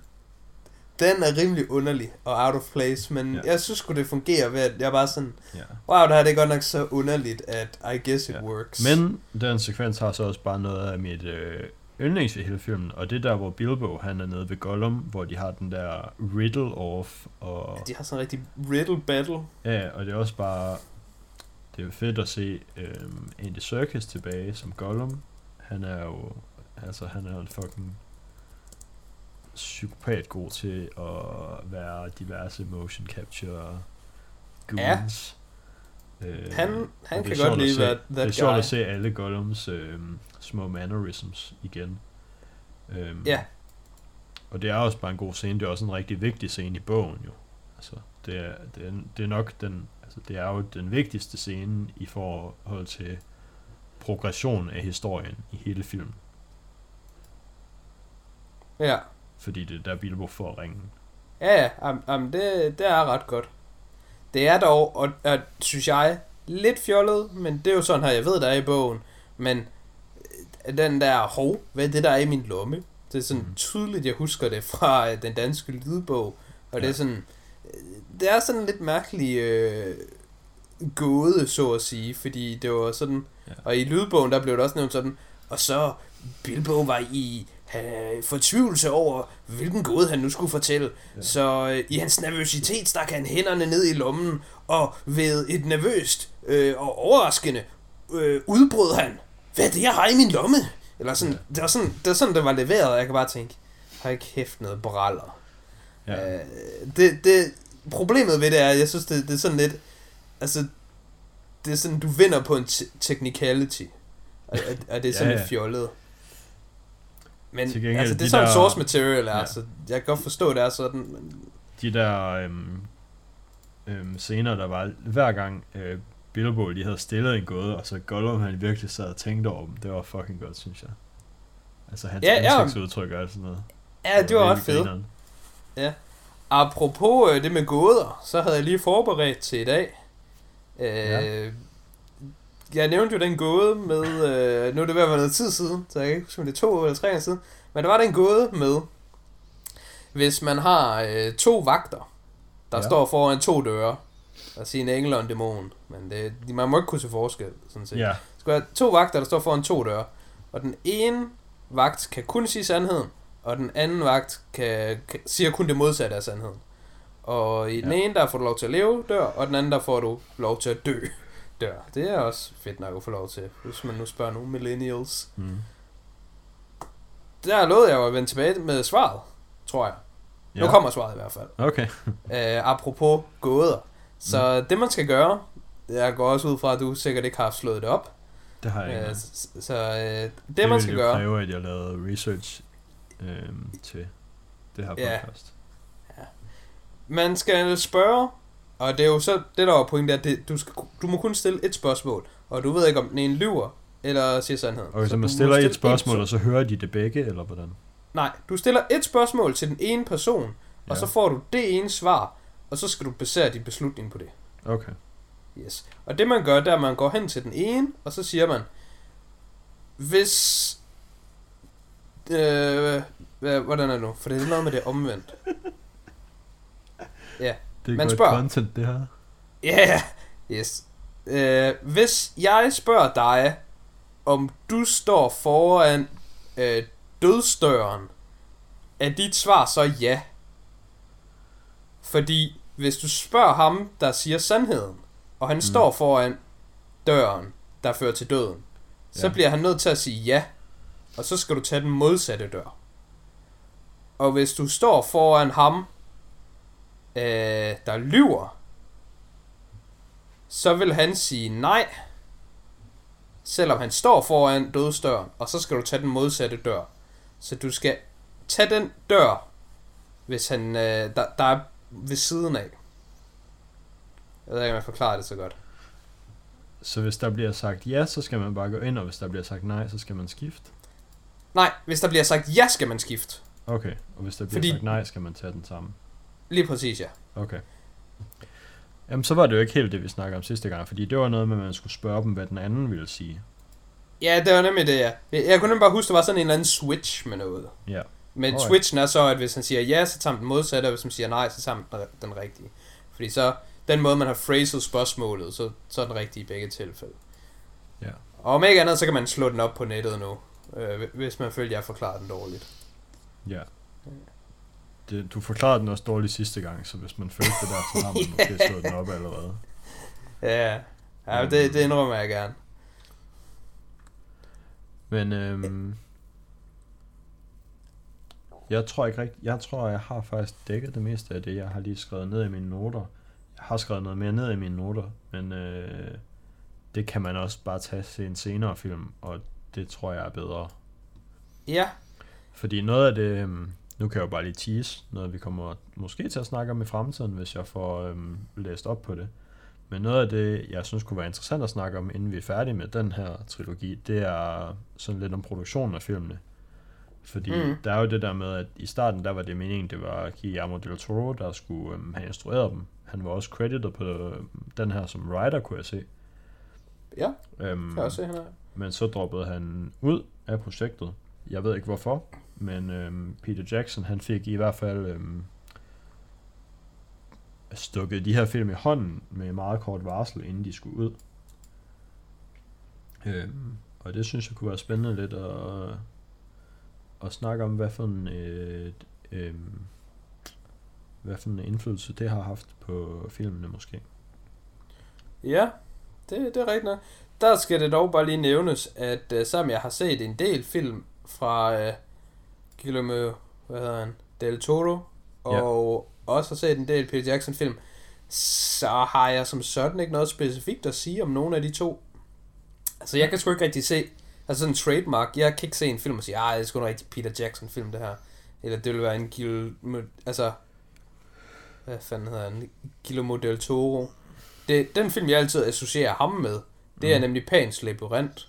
B: den er rimelig underlig og out of place, men
A: Ja.
B: ja. jeg synes sgu det fungerer ved, at jeg bare sådan,
A: ja.
B: wow, det her det er godt nok så underligt, at I guess it
A: Ja.
B: works.
A: Men den sekvens har så også bare noget af mit øh, yndlings i hele filmen, og det er der, hvor Bilbo han er nede ved Gollum, hvor de har den der riddle off, og
B: De har sådan en rigtig riddle battle.
A: Ja, og det er også bare... Det er jo fedt at se øhm, Andy Serkis tilbage som Gollum. Han er jo... Altså, han er jo en fucking psykopat god til at være diverse motion capture goons. Ja. Øh,
B: Han, han kan godt lide that,
A: Det er sjovt
B: guy.
A: at se alle Gollums øhm, små mannerisms igen. Øhm,
B: Ja.
A: Og det er også bare en god scene. Det er også en rigtig vigtig scene i bogen jo. Altså, det er, det er, det er nok den, altså det er jo den vigtigste scene i forhold til progression af historien i hele filmen.
B: Ja,
A: Fordi det er der Bilbo får ringen.
B: ja, ja am, am, det, det er ret godt. Det er dog, og, og synes jeg, lidt fjollet, men det er jo sådan her, jeg ved, der er i bogen. Men øh, den der, hov, hvad er det, der er i min lomme? Det er sådan mm. tydeligt, jeg husker det fra øh, den danske lydbog. Og ja. det er sådan, øh, det er sådan lidt mærkelig øh, gåde, så at sige, fordi det var sådan,
A: ja.
B: og i lydbogen, der blev det også nævnt sådan, og så Bilbo var i øh, fortvivlelse over, hvilken gåde han nu skulle fortælle.
A: Ja.
B: Så øh, i hans nervøsitet stak han hænderne ned i lommen, og ved et nervøst øh, og overraskende øh, udbrød han, hvad er det, jeg har i min lomme? Eller sådan,
A: Ja.
B: det, var sådan, det var sådan, det var leveret, og jeg kan bare tænke, har ikke kæft noget braller.
A: Ja.
B: Øh, det, det, problemet ved det er, jeg synes, det, det er sådan lidt, altså, det er sådan, du vinder på en te- technicality, og, og, det er sådan
A: ja,
B: ja. lidt fjollet. Men
A: Til gengæld,
B: altså, det
A: de
B: er sådan,
A: der-
B: source material er,
A: Ja.
B: ja. så jeg kan godt forstå, det er sådan, men
A: De der øhm, øhm, scener, der var hver gang øh, Bilbo lige havde stillet en gåde, og så Gollum han virkelig sad og tænkte over dem. Det var fucking godt, synes jeg. Altså hans
B: Ja,
A: ja,
B: ja.
A: ansigtsudtryk og alt sådan noget.
B: ja, det var ret
A: virkelig
B: fedt.
A: grineren.
B: Apropos øh, det med gåder, så havde jeg lige forberedt til i dag. Øh,
A: Ja.
B: Jeg nævnte jo den gåde med, øh, nu er det ved at være noget tid siden, så jeg kan ikke huske, om det er to eller tre år siden, men der var den gåde med, hvis man har øh, to vagter, der
A: Ja.
B: står foran to døre, der siger en engel og en dæmon, men det, man må ikke kunne se forskel, sådan set.
A: Ja,
B: Der skal være to vagter, der står foran to døre. Og den ene vagt kan kun sige sandheden, og den anden vagt kan, kan, siger kun det modsatte af sandheden. Og i den
A: Ja.
B: ene, der får du lov til at leve, dør, og den anden, der får du lov til at dø, dør. Det er også fedt nok at få lov til, hvis man nu spørger nogle millennials.
A: mm.
B: Der lovede jeg jo at vende tilbage med svaret, tror jeg. Ja. Nu
A: Ja.
B: kommer svaret i hvert fald.
A: Okay.
B: Uh, apropos gåder. Så mm. det man skal gøre, jeg går også ud fra, at du sikkert ikke har slået det op.
A: Det har jeg ikke. Engang.
B: så så uh, det,
A: det
B: det man skal gøre...
A: kræve, at jeg lavede research øhm, til det her
B: Ja.
A: podcast.
B: Man skal spørge, og det er jo så, det der var pointen, er, at det, du, skal, du må kun stille et spørgsmål, og du ved ikke, om den ene lyver, eller siger sandheden.
A: Okay, så,
B: du
A: man stiller
B: stille
A: et spørgsmål, og så hører de det begge, eller hvordan?
B: Nej, du stiller et spørgsmål til den ene person, ja.
A: Ja.
B: og så får du det ene svar, og så skal du basere din beslutning på det.
A: Okay.
B: Yes. Og det man gør, det er, at man går hen til den ene, og så siger man, hvis... Øh, hvad, hvordan er det nu? For det er noget med det omvendt. Ja.
A: Det er
B: Man
A: godt
B: spørger.
A: content, det her.
B: Ja, yeah. yes. Øh, hvis jeg spørger dig, om du står foran øh, dødsdøren, er dit svar så ja? Fordi hvis du spørger ham, der siger sandheden, og han mm. står foran døren, der fører til døden, så
A: Ja.
B: bliver han nødt til at sige ja, og så skal du tage den modsatte dør. Og hvis du står foran ham, øh, der lyver, så vil han sige nej, selvom han står foran dødsdøren, og så skal du tage den modsatte dør. Så du skal tage den dør, hvis han, øh, der, der er ved siden af. Jeg ved ikke, om jeg forklarer det så godt.
A: Så hvis der bliver sagt ja, så skal man bare gå ind, og hvis der bliver sagt nej, så skal man skifte.
B: Nej, hvis der bliver sagt ja, skal man skifte.
A: Okay, og hvis der bliver
B: Fordi-
A: sagt nej, skal man tage den samme.
B: Lige præcis, ja.
A: Okay. Jamen, så var det jo ikke helt det, vi snakkede om sidste gang, fordi det var noget med, at man skulle spørge dem, hvad den anden ville sige.
B: Ja, det var nemlig det, ja. Jeg kunne nemlig bare huske, der var sådan en eller anden switch med noget.
A: Ja.
B: Men
A: Alright.
B: switchen er så, at hvis han siger ja, så tager den modsatte, og hvis han siger nej, så tager han den, den rigtige. Fordi så, den måde, man har phrased spørgsmålet, så, så er den rigtige i begge tilfælde.
A: Ja.
B: Og om ikke andet, så kan man slå den op på nettet nu, øh, hvis man føler, at jeg forklarer den dårligt.
A: Ja. Det, du forklarede den også dårligt sidste gang, så hvis man følte det der, så har man måske slået den op allerede.
B: Ja, ja det, det indrømmer jeg gerne.
A: Men øhm, jeg tror ikke rigtigt, jeg tror, jeg har faktisk dækket det meste af det, jeg har lige skrevet ned i mine noter. Jeg har skrevet noget mere ned i mine noter, men øh, det kan man også bare tage til en senere film, og det tror jeg er bedre.
B: Ja,
A: Fordi noget af det, øhm, nu kan jeg jo bare lige tease, noget vi kommer måske til at snakke om i fremtiden, hvis jeg får øhm, læst op på det. Men noget af det, jeg synes kunne være interessant at snakke om, inden vi er færdige med den her trilogi, det er sådan lidt om produktionen af filmene. Fordi
B: Mm.
A: der er jo det der med, at i starten, der var det meningen, det var Guillermo del Toro, der skulle øhm, have instrueret dem. Han var også credited på øhm, den her som writer, kunne jeg se.
B: ja,
A: Øhm,
B: kan jeg også se, han er.
A: men så droppede han ud af projektet. Jeg ved ikke hvorfor, men øhm, Peter Jackson, han fik i hvert fald øhm, stukket de her film i hånden med meget kort varsel, inden de skulle ud. Øhm, og det synes jeg kunne være spændende lidt at, at snakke om, hvad for en, øh, øhm, hvad for en indflydelse det har haft på filmene måske.
B: Ja, det, det er rigtigt nok. Der skal det dog bare lige nævnes, at uh, jeg har set en del film fra uh, Guillermo, hvad hedder han, Del Toro,
A: Ja.
B: og også har set en del Peter Jackson film, så har jeg som sådan ikke noget specifikt at sige om nogen af de to. Altså jeg kan sgu ikke rigtig se, altså sådan en trademark, jeg kan ikke se en film og sige, ah, det er sgu en rigtig Peter Jackson film det her. Eller det vil være en Guillermo, altså, hvad fanden hedder han, Guillermo Del Toro. Det, den film, jeg altid associerer ham med, det er
A: Mm.
B: nemlig Pans Labyrinth.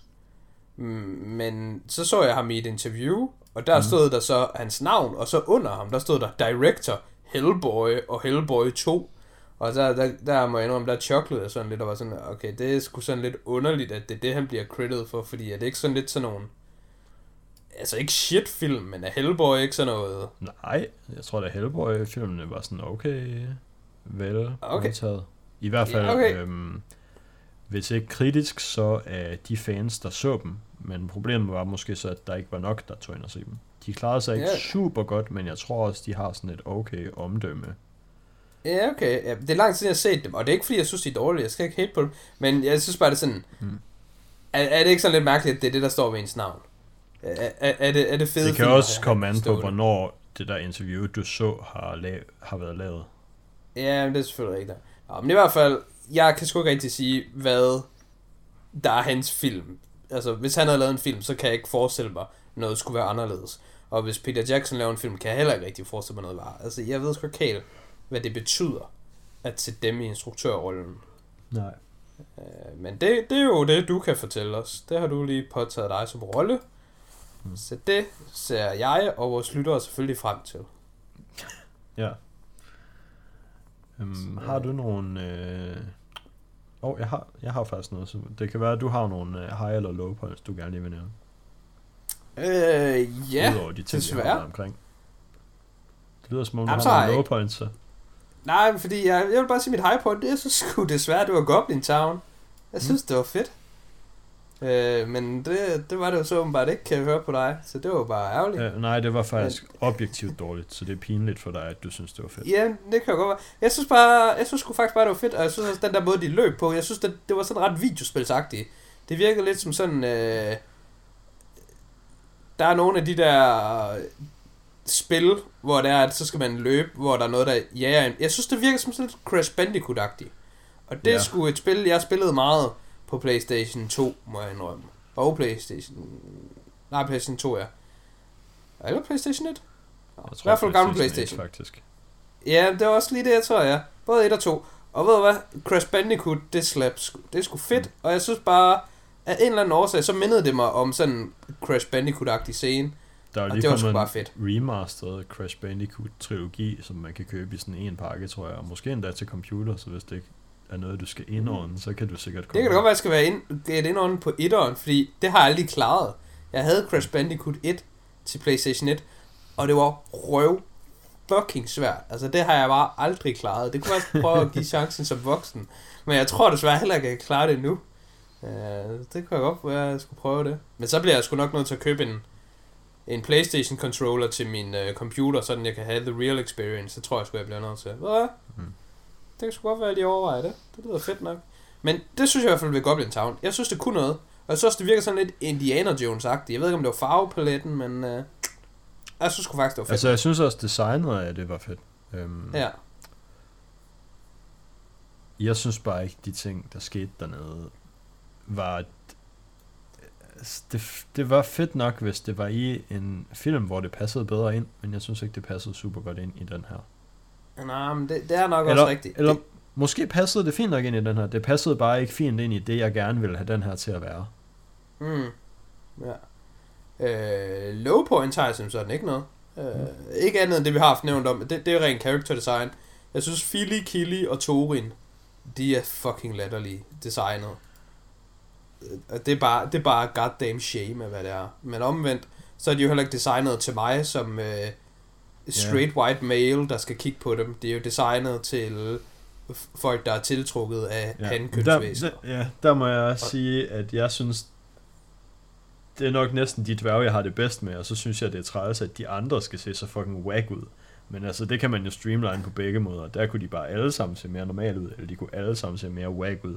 B: Mm, Men så så jeg ham i et interview, og der
A: Mm.
B: stod der så hans navn, og så under ham, der stod der Director, Hellboy og Hellboy 2. Og der, der, der må jeg indrømme, der choklede jeg sådan lidt, og var sådan, okay, det er sgu sådan lidt underligt, at det er det, han bliver credited for, fordi er det ikke sådan lidt sådan nogle, altså ikke shit-film, men er Hellboy ikke sådan noget,
A: Nej, jeg tror da Hellboy-filmene var sådan okay vel
B: Okay.
A: modtaget. I hvert fald,
B: Ja, okay.
A: øhm, hvis ikke kritisk, så af de fans, der så dem. Men problemet var måske så, at der ikke var nok, der tog ind og se dem. De klarede sig ikke
B: Ja.
A: super godt, men jeg tror også, de har sådan et okay omdømme.
B: Ja, okay. Ja, det er lang tid, jeg har set dem, og det er ikke, fordi jeg synes, de er dårlige. Jeg skal ikke hate på dem. Men jeg synes bare, det er sådan...
A: Mm.
B: Er, er det ikke sådan lidt mærkeligt, at det er det, der står ved ens navn? Er, er, er, det, er det fede
A: Det kan
B: film
A: også komme an på,
B: stående?
A: hvornår det der interview, du så, har, la- har været lavet.
B: Ja, men det er selvfølgelig rigtigt. Nå, men i hvert fald, jeg kan sgu ikke rigtig sige, hvad der er hans film. Altså, hvis han havde lavet en film, så kan jeg ikke forestille mig, noget skulle være anderledes. Og hvis Peter Jackson laver en film, kan jeg heller ikke rigtig forestille mig noget var. Altså, jeg ved sgu ikke helt, hvad det betyder, at sætte dem i instruktørrollen.
A: Nej.
B: Øh, Men det, det er jo det, du kan fortælle os. Det har du lige påtaget dig som rolle.
A: Mm.
B: Så det ser jeg og vores lyttere selvfølgelig frem til.
A: Ja. Øhm, har du nogle... Øh... Oh, jeg har, jeg har faktisk noget. Så det kan være, at du har nogle øh, high eller low points, du gerne lige vil nævne.
B: Øh, ja.
A: Udover de ting, jeg
B: desværre.
A: været omkring. Det lyder som om, du
B: Jamen,
A: har nogle
B: jeg
A: low points, så.
B: Nej, fordi jeg, jeg vil bare sige mit high point, det er så sgu desværre, det var Goblin Town. Jeg synes, det var fedt. Øh, men det, det var det jo så åbenbart ikke, kan jeg høre på dig. Så det var bare ærgerligt.
A: Ja, nej, det var faktisk objektivt dårligt, så det er pinligt for dig, at du synes, det var fedt.
B: Ja, det kan jo godt være. Jeg synes bare, jeg synes faktisk bare, det var fedt, og jeg synes også, den der måde, de løb på, jeg synes, det, det var sådan ret videospilsagtigt. Det virkede lidt som sådan, øh, der er nogle af de der spil, hvor det er, at så skal man løbe, hvor der er noget, der jager en. Jeg synes, det virker som sådan lidt Crash Bandicoot-agtigt. Og det er
A: Ja.
B: sgu et spil, jeg spillede meget på Playstation 2, må jeg indrømme. Og Playstation... Nej, Playstation 2, ja. Eller Playstation 1? Nå,
A: Jeg
B: I hvert fald gammel
A: PlayStation
B: Playstation.
A: 1, faktisk.
B: Ja, det var også lige det, jeg tror, ja. Både 1 og 2. Og ved du hvad? Crash Bandicoot, det slap. Det er sgu fedt.
A: Mm.
B: Og jeg synes bare, af en eller anden årsag, så mindede det mig om sådan en Crash Bandicoot-agtig scene.
A: Der er lige
B: det var sgu bare fedt.
A: remastered Crash Bandicoot-trilogi, som man kan købe i sådan en pakke, tror jeg. Og måske endda til computer, så hvis det ikke er noget, du skal indordne, så kan du sikkert
B: Det
A: komme.
B: kan da godt være, at skal være ind, et indånden på 1'eren, fordi det har jeg aldrig klaret. Jeg havde Crash Bandicoot 1 til Playstation 1, og det var røv fucking svært. Altså, det har jeg bare aldrig klaret. Det kunne jeg også prøve at give chancen som voksen. Men jeg tror desværre heller ikke, at jeg kan klare det nu. Uh, det kan jeg godt være, at jeg skulle prøve det. Men så bliver jeg sgu nok nødt til at købe en, en Playstation controller til min uh, computer, sådan jeg kan have the real experience. Det tror jeg sgu, jeg bliver nødt til. Hvad? Det kan sgu godt være, at de overvejer det. Det lyder fedt nok. Men det synes jeg i hvert fald ved Goblin Town. Jeg synes, det kunne noget. Og jeg synes det virker sådan lidt Indiana Jones-agtigt. Jeg ved ikke, om det var farvepaletten, men... Uh, jeg synes faktisk, det var fedt.
A: Altså, jeg synes også, designet af det var fedt. Øhm,
B: ja.
A: Jeg synes bare ikke, de ting, der skete dernede, var... altså, Det, det var fedt nok, hvis det var i en film, hvor det passede bedre ind, men jeg synes ikke, det passede super godt ind i den her.
B: Nej, men det, det er nok
A: Eller,
B: også rigtigt.
A: eller
B: Det,
A: måske passede det fint nok ind i den her. Det passede bare ikke fint ind i det, jeg gerne ville have den her til at være.
B: mm, ja. Øh, low points har jeg som sådan ikke noget. Øh, ikke andet end det, vi har haft nævnt om. Det, det er rent character design. Jeg synes, Philly, Killy og Torin, de er fucking latterlige designet. Øh, Det er bare, det er bare goddamn shame af, hvad det er. Men omvendt, så er de jo heller ikke designet til mig som øh, straight white male, der skal kigge på dem. Det er jo designet til folk, der er tiltrukket af ja.
A: der, der, ja, der må jeg også sige, at jeg synes, det er nok næsten de dværge, jeg har det bedst med, og så synes jeg, det er træls, at de andre skal se så fucking whack ud. Men altså, det kan man jo streamline på begge måder. Der kunne de bare alle sammen se mere normal ud, eller de kunne alle sammen se mere whack ud.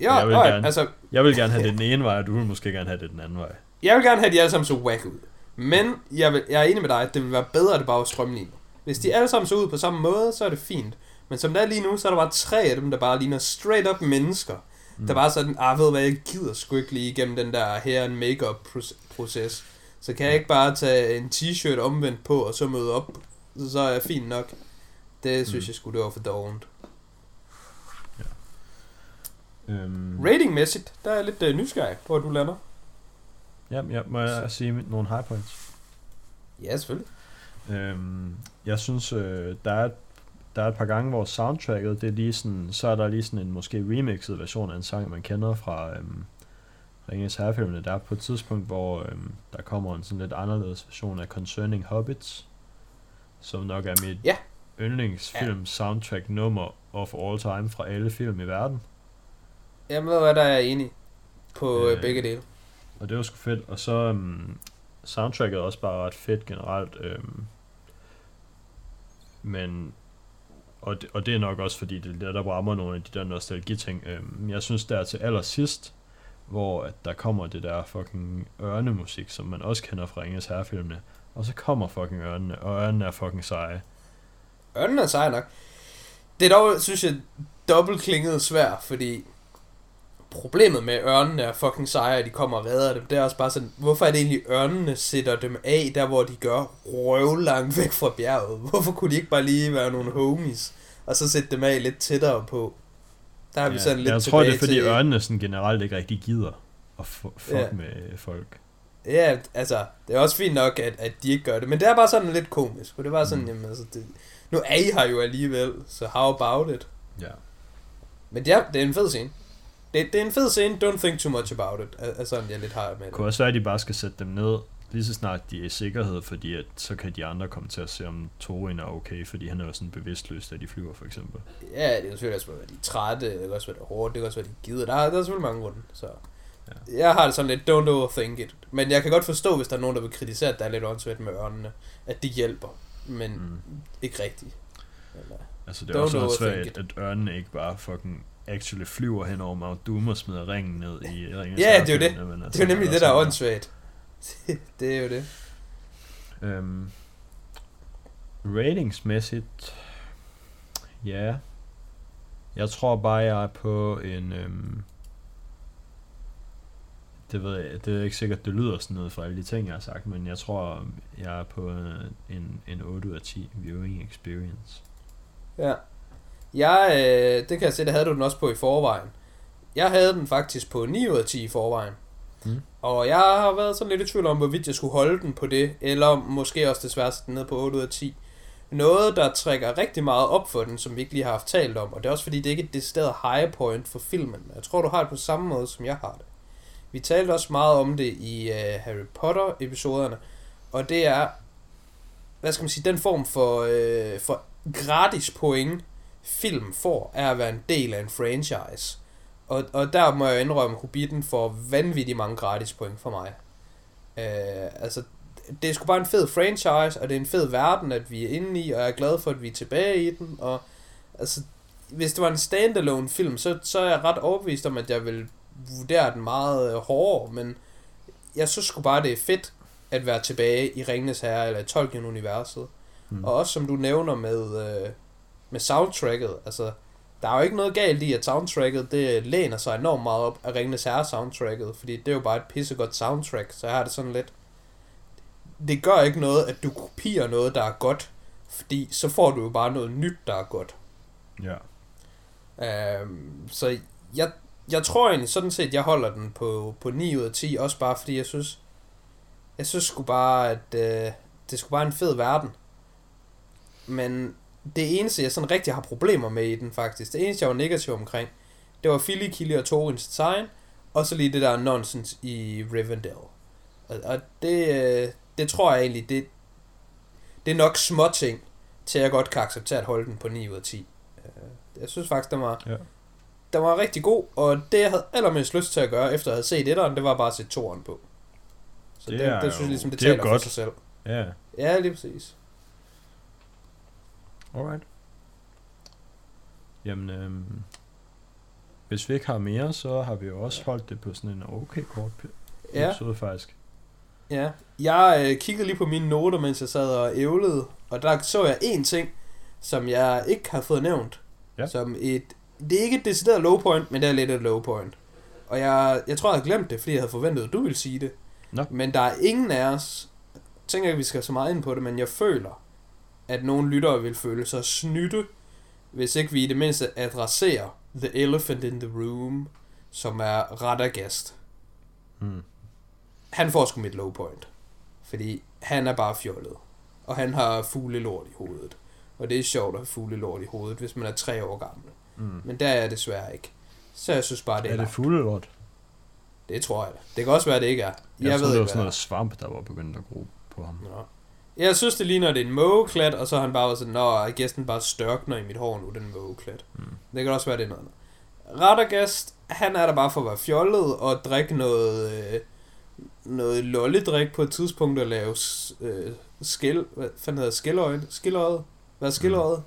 B: Ja,
A: jeg vil
B: og,
A: gerne-
B: altså,
A: Jeg vil gerne have det den ene vej, og du vil måske gerne have det den anden vej.
B: Jeg vil gerne have, at de alle sammen så whack ud. Men jeg, vil, jeg er enig med dig, at det vil være bedre, at det bare var strømlignet. Hvis de alle sammen så ud på samme måde, så er det fint. Men som det er lige nu, så er der bare tre af dem, der bare ligner straight up mennesker. Mm. Der er bare sådan, ah, ved hvad, jeg gider sgu ikke lige igennem den der hair and makeup proce- proces. Så kan jeg ikke bare tage en t-shirt omvendt på, og så møde op, så, så er jeg fint nok. Det synes
A: Mm.
B: jeg skulle det var for dovent.
A: Øhm,
B: Ratingmæssigt, der er jeg lidt uh, nysgerrig på, at du lander.
A: Ja, ja, må jeg sige nogle high points?
B: Ja, selvfølgelig.
A: Øhm, jeg synes, øh, der, er, der er et par gange, hvor soundtracket, det er lige sådan, så er der lige sådan en måske remixet version af en sang, man kender fra øhm, Ringens Herrefilmene. Der er på et tidspunkt, hvor øhm, der kommer en sådan lidt anderledes version af Concerning Hobbits, som nok er mit
B: Ja.
A: yndlingsfilm soundtrack nummer of all time fra alle film i verden.
B: Jamen, hvad, der er enig på øh,
A: Øh,
B: begge dele.
A: Og det var sgu fedt. Og så um, soundtracket er også bare ret fedt generelt. Um, men og det, og det er nok også fordi det er der rammer nogle af de der nostalgi-ting. Um, jeg synes der til allersidst, hvor at der kommer det der fucking ørnemusik, som man også kender fra Inges Herrefilmene. Og så kommer fucking ørnene, og ørnene er fucking seje.
B: Ørnene er seje nok. Det er dog, synes jeg, dobbeltklinget svært, fordi problemet med ørnene er fucking seje, at de kommer og redder dem. Det er også bare sådan, hvorfor er det egentlig ørnene sætter dem af, der hvor de gør røvlangt væk fra bjerget? Hvorfor kunne de ikke bare lige være nogle homies, og så sætte dem af lidt tættere på? Der er vi sådan lidt
A: jeg tror, det er fordi
B: til...
A: ørnene sådan generelt ikke rigtig gider at fu- fuck
B: Ja.
A: med folk.
B: Ja, altså, det er også fint nok, at, at de ikke gør det, men det er bare sådan lidt komisk, for det var sådan,
A: mm.
B: jamen altså, det, nu er I her jo alligevel, så how about it?
A: Ja.
B: Men ja, det er en fed scene. Det, det er en fed scene, don't think too much about it, er, er sådan, jeg lidt har med
A: Det
B: det.
A: kunne også være, at de bare skal sætte dem ned, lige så snart de er i sikkerhed, fordi at, så kan de andre komme til at se, om Torin er okay, fordi han er jo sådan bevidstløs, da de flyver, for eksempel.
B: Ja, det kan selvfølgelig også være, at de er trætte, det kan også være, at de er hårde, det kan også være, at de gider. Der er, der er selvfølgelig mange grunde, så... Jeg har det sådan lidt, don't overthink it. Men jeg kan godt forstå, hvis der er nogen, der vil kritisere, at der er lidt åndssvagt med ørnene. At de hjælper, men mm. ikke rigtigt. Eller,
A: Altså, det er også svært, at ørnene ikke bare fucking actually flyver hen over Mount Doom og smider ringen ned i ringen.
B: Ja, det er jo det.
A: Men,
B: det er jo nemlig det, der er åndssvagt. det er jo det.
A: Øhm, ratingsmæssigt, ja. Jeg tror bare, jeg er på en... Øhm, det ved jeg, det er ikke sikkert, det lyder sådan noget fra alle de ting, jeg har sagt, men jeg tror, jeg er på en, en 8 ud af 10 viewing experience.
B: Ja. Jeg, øh, det kan jeg se, det havde du den også på i forvejen. Jeg havde den faktisk på 9 ud af 10 i forvejen.
A: Mm.
B: Og jeg har været sådan lidt i tvivl om, hvorvidt jeg skulle holde den på det, eller måske også desværre den ned på 8 ud af 10. Noget, der trækker rigtig meget op for den, som vi ikke lige har haft talt om, og det er også fordi, det ikke er et decideret high point for filmen. Jeg tror, du har det på samme måde, som jeg har det. Vi talte også meget om det i uh, Harry Potter-episoderne, og det er, hvad skal man sige, den form for, uh, for gratis point, film får, er at være en del af en franchise. Og, og der må jeg indrømme, Hobbiten får vanvittigt mange gratis point for mig. Uh, altså, det er sgu bare en fed franchise, og det er en fed verden, at vi er inde i, og jeg er glad for, at vi er tilbage i den, og altså, hvis det var en standalone film, så, så er jeg ret overbevist om, at jeg vil vurdere den meget øh, hårdere, men jeg synes sgu bare, det er fedt at være tilbage i Ringenes Herre, eller Tolkien-universet. Mm. Og også som du nævner med, øh, med soundtracket, altså, der er jo ikke noget galt i, at soundtracket, det læner sig enormt meget op af Ringenes Herre soundtracket, fordi det er jo bare et pissegodt soundtrack, så jeg har det sådan lidt, det gør ikke noget, at du kopierer noget, der er godt, fordi så får du jo bare noget nyt, der er godt.
A: Ja.
B: Øhm, så jeg, jeg tror egentlig sådan set, jeg holder den på, på 9 ud af 10, også bare fordi jeg synes, jeg synes sgu bare, at øh, det sgu bare en fed verden. Men det eneste, jeg sådan rigtig har problemer med i den faktisk, det eneste, jeg var negativ omkring, det var Philly, Killy og Torins design, og så lige det der nonsens i Rivendell. Og, og det, øh, det tror jeg egentlig, det, det er nok små ting, til at jeg godt kan acceptere at holde den på 9 ud af 10. Øh, Jeg synes faktisk, den var,
A: Ja.
B: den var rigtig god, og det jeg havde allermest lyst til at gøre, efter at have set etteren, det var bare at sætte toeren på. Så det,
A: Det
B: det, synes jeg ligesom, det,
A: det er
B: taler for
A: godt.
B: sig selv.
A: Ja,
B: Ja, lige præcis.
A: Alright. Jamen, øhm, hvis vi ikke har mere, så har vi jo også holdt det på sådan en okay kort
B: Ja,
A: episode faktisk.
B: ja. Jeg øh, kiggede lige på mine noter, mens jeg sad og ævlede, og der så jeg en ting, som jeg ikke har fået nævnt.
A: Ja.
B: Som et, det er ikke et decideret low point, men det er lidt et low point. Og jeg, jeg tror, jeg havde glemt det, fordi jeg havde forventet, at du ville sige det.
A: Nå.
B: Men der er ingen af os, jeg tænker ikke, vi skal så meget ind på det, men jeg føler, at nogle lyttere vil føle sig snytte, hvis ikke vi i det mindste adresserer The Elephant in the Room, som er Radagast.
A: Mm.
B: Han får sgu mit low point. Fordi han er bare fjollet. Og han har fuglelort i hovedet. Og det er sjovt at have fuglelort i hovedet, hvis man er tre år gammel.
A: Mm.
B: Men der er jeg desværre ikke. Så jeg synes bare, det er,
A: Er det fuglelort?
B: det tror jeg. Det kan også være, det ikke er.
A: Jeg,
B: Jeg,
A: jeg
B: ved
A: det var sådan noget svamp, der var begyndt at gro på ham.
B: Nå. Jeg synes, det ligner, at det er en mågeklat, og så er han bare sådan, Nå, jeg gæst den bare størkner i mit hår nu, den mågeklat.
A: Mm.
B: Det kan også være, det er noget andet. Radagast, han er der bare for at være fjollet og drikke noget, øh, noget lolledrik på et tidspunkt og lave øh, skil, hvad fanden hedder det? skilløje, skilløjet, hvad er skilløjet?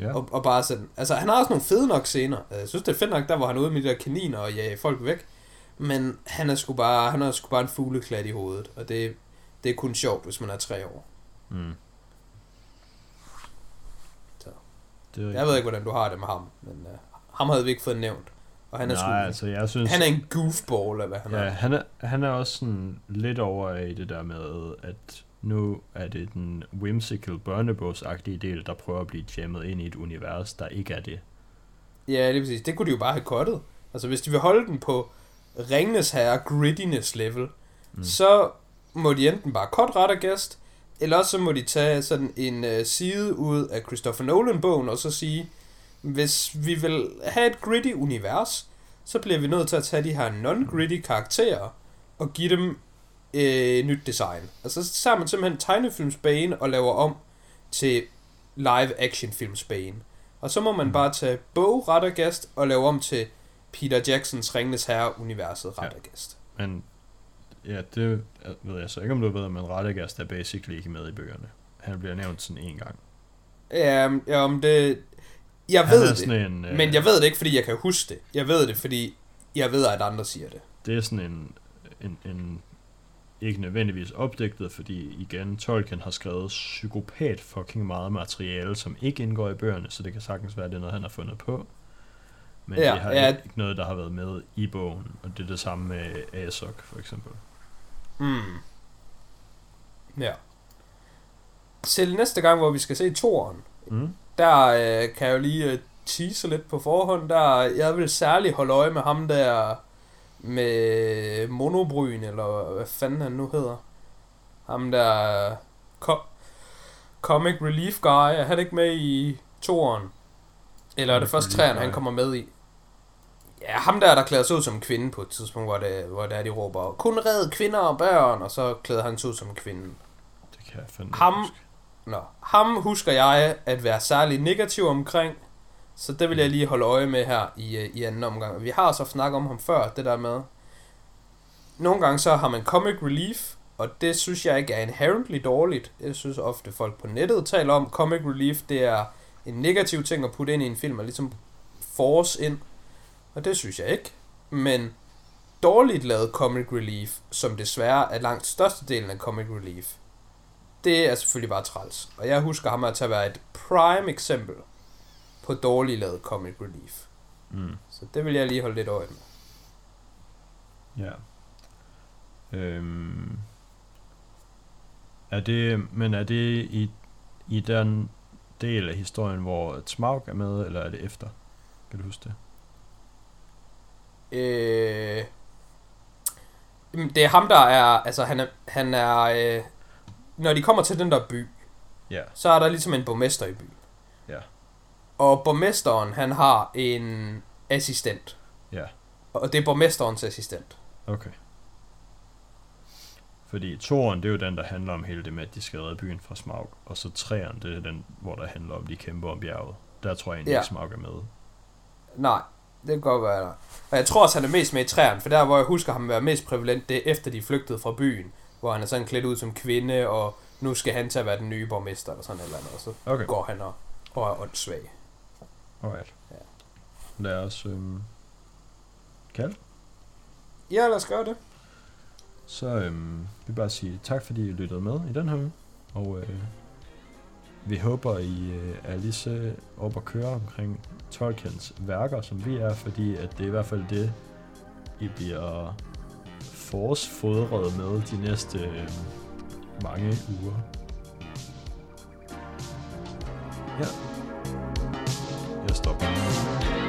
A: Ja.
B: Og, og bare sådan, altså han har også nogle fede nok scener. Jeg synes, det er fedt nok, der hvor han er ude med de der kaniner og jager folk væk. Men han er sgu bare, han er sgu bare en fugleklat i hovedet, og det, det er kun sjovt, hvis man er tre år.
A: Mm.
B: Så.
A: Det er
B: Jeg ved ikke, hvordan du har det med ham, men uh, ham havde vi ikke fået nævnt. Og han er
A: Nej,
B: sgu,
A: altså jeg synes...
B: han er en goofball, eller hvad han
A: Ja,
B: er.
A: han er, han er også sådan lidt over i det der med, at nu er det den whimsical børnebogsagtige del, der prøver at blive jammet ind i et univers, der ikke er det.
B: Ja, det er præcis. Det kunne de jo bare have kottet. Altså, hvis de vil holde den på Ringnes Herre grittiness level,
A: mm.
B: så må de enten bare cut Radagast, eller også så må de tage sådan en uh, side ud af Christopher Nolan-bogen, og så sige, hvis vi vil have et gritty univers, så bliver vi nødt til at tage de her non-gritty karakterer, og give dem øh, nyt design. Altså, så tager man simpelthen tegnefilmsbane og laver om til live action filmsbane. Og så må man bare tage Bo Radagast og lave om til Peter Jacksons Ringenes Herre-universet Radagast.
A: Men ja, det ved jeg så ikke, om du ved, men Radagast er basically ikke med i bøgerne. Han bliver nævnt sådan en gang.
B: Ja, ja, om det... Jeg
A: Han
B: ved det,
A: en, øh,
B: men jeg ved det ikke, fordi jeg kan huske det. Jeg ved det, fordi jeg ved, at andre siger det.
A: Det er sådan en, en, en ikke nødvendigvis opdigtet, fordi igen, Tolkien har skrevet psykopat fucking meget materiale, som ikke indgår i bøgerne, så det kan sagtens være, at det er noget, han har fundet på. Men
B: Ja,
A: det har
B: ja.
A: ikke noget, der har været med i bogen, og det er det samme med Azog, for eksempel.
B: Mm. Ja. Til næste gang, hvor vi skal se toren,
A: Mm?
B: der øh, kan jeg jo lige øh, tease lidt på forhånd. Der, jeg vil særligt holde øje med ham der med monobryn, eller hvad fanden han nu hedder. Ham der øh, co- comic relief guy. Er han ikke med i toren? Eller er det først træerne, han kommer med i? Ja, ham der, der klæder sig ud som en kvinde på et tidspunkt, hvor det, hvor det er, de råber, kun red kvinder og børn, og så klæder han sig ud som en kvinde.
A: Det kan jeg fandme
B: Ham-
A: huske.
B: Nå, ham husker jeg at være særlig negativ omkring, så det vil jeg lige holde øje med her i, øh, i anden omgang. Vi har så snakket om ham før, det der med. Nogle gange så har man comic relief, og det synes jeg ikke er inherently dårligt. Jeg synes ofte folk på nettet taler om comic relief, det er en negativ ting at putte ind i en film, og ligesom force ind. Og det synes jeg ikke. Men dårligt lavet comic relief, som desværre er langt størstedelen af comic relief, det er selvfølgelig bare træls. Og jeg husker ham at være et prime eksempel på dårligt lavet comic relief.
A: Mm.
B: Så det vil jeg lige holde lidt øje med.
A: Ja. Øhm. Er det, men er det i, i den del af historien, hvor Smaug er med, eller er det efter? Kan du huske det?
B: Øh, det er ham, der er... Altså, han er... Han er øh, når de kommer til den der by,
A: Ja.
B: så er der ligesom en borgmester i byen.
A: Ja.
B: Og borgmesteren, han har en assistent.
A: Ja.
B: Og det er borgmesterens assistent.
A: Okay. Fordi toren, det er jo den, der handler om hele det med, at de skal redde byen fra Smaug. Og så træeren, det er den, hvor der handler om, de kæmper om bjerget. Der tror jeg egentlig
B: Ja.
A: ikke, Smaug er med.
B: Nej, det kan godt være der. Og jeg tror også, han er mest med i træerne, for der, hvor jeg husker ham være mest prævalent, det er efter de flygtede fra byen, hvor han er sådan klædt ud som kvinde, og nu skal han til at være den nye borgmester, eller sådan et eller andet, og så
A: Okay,
B: går han og, og er åndssvag.
A: alright.
B: Ja.
A: Lad os øhm, kalde.
B: Ja, lad os gøre det.
A: Så øhm, vi vil bare sige tak, fordi I lyttede med i den her uge. Og øh, vi håber, I øh, er lige så op at køre omkring Tolkiens værker, som vi er, fordi at det er i hvert fald det, I bliver forårsfodret med de næste øh, mange uger. Ja. Jeg stopper.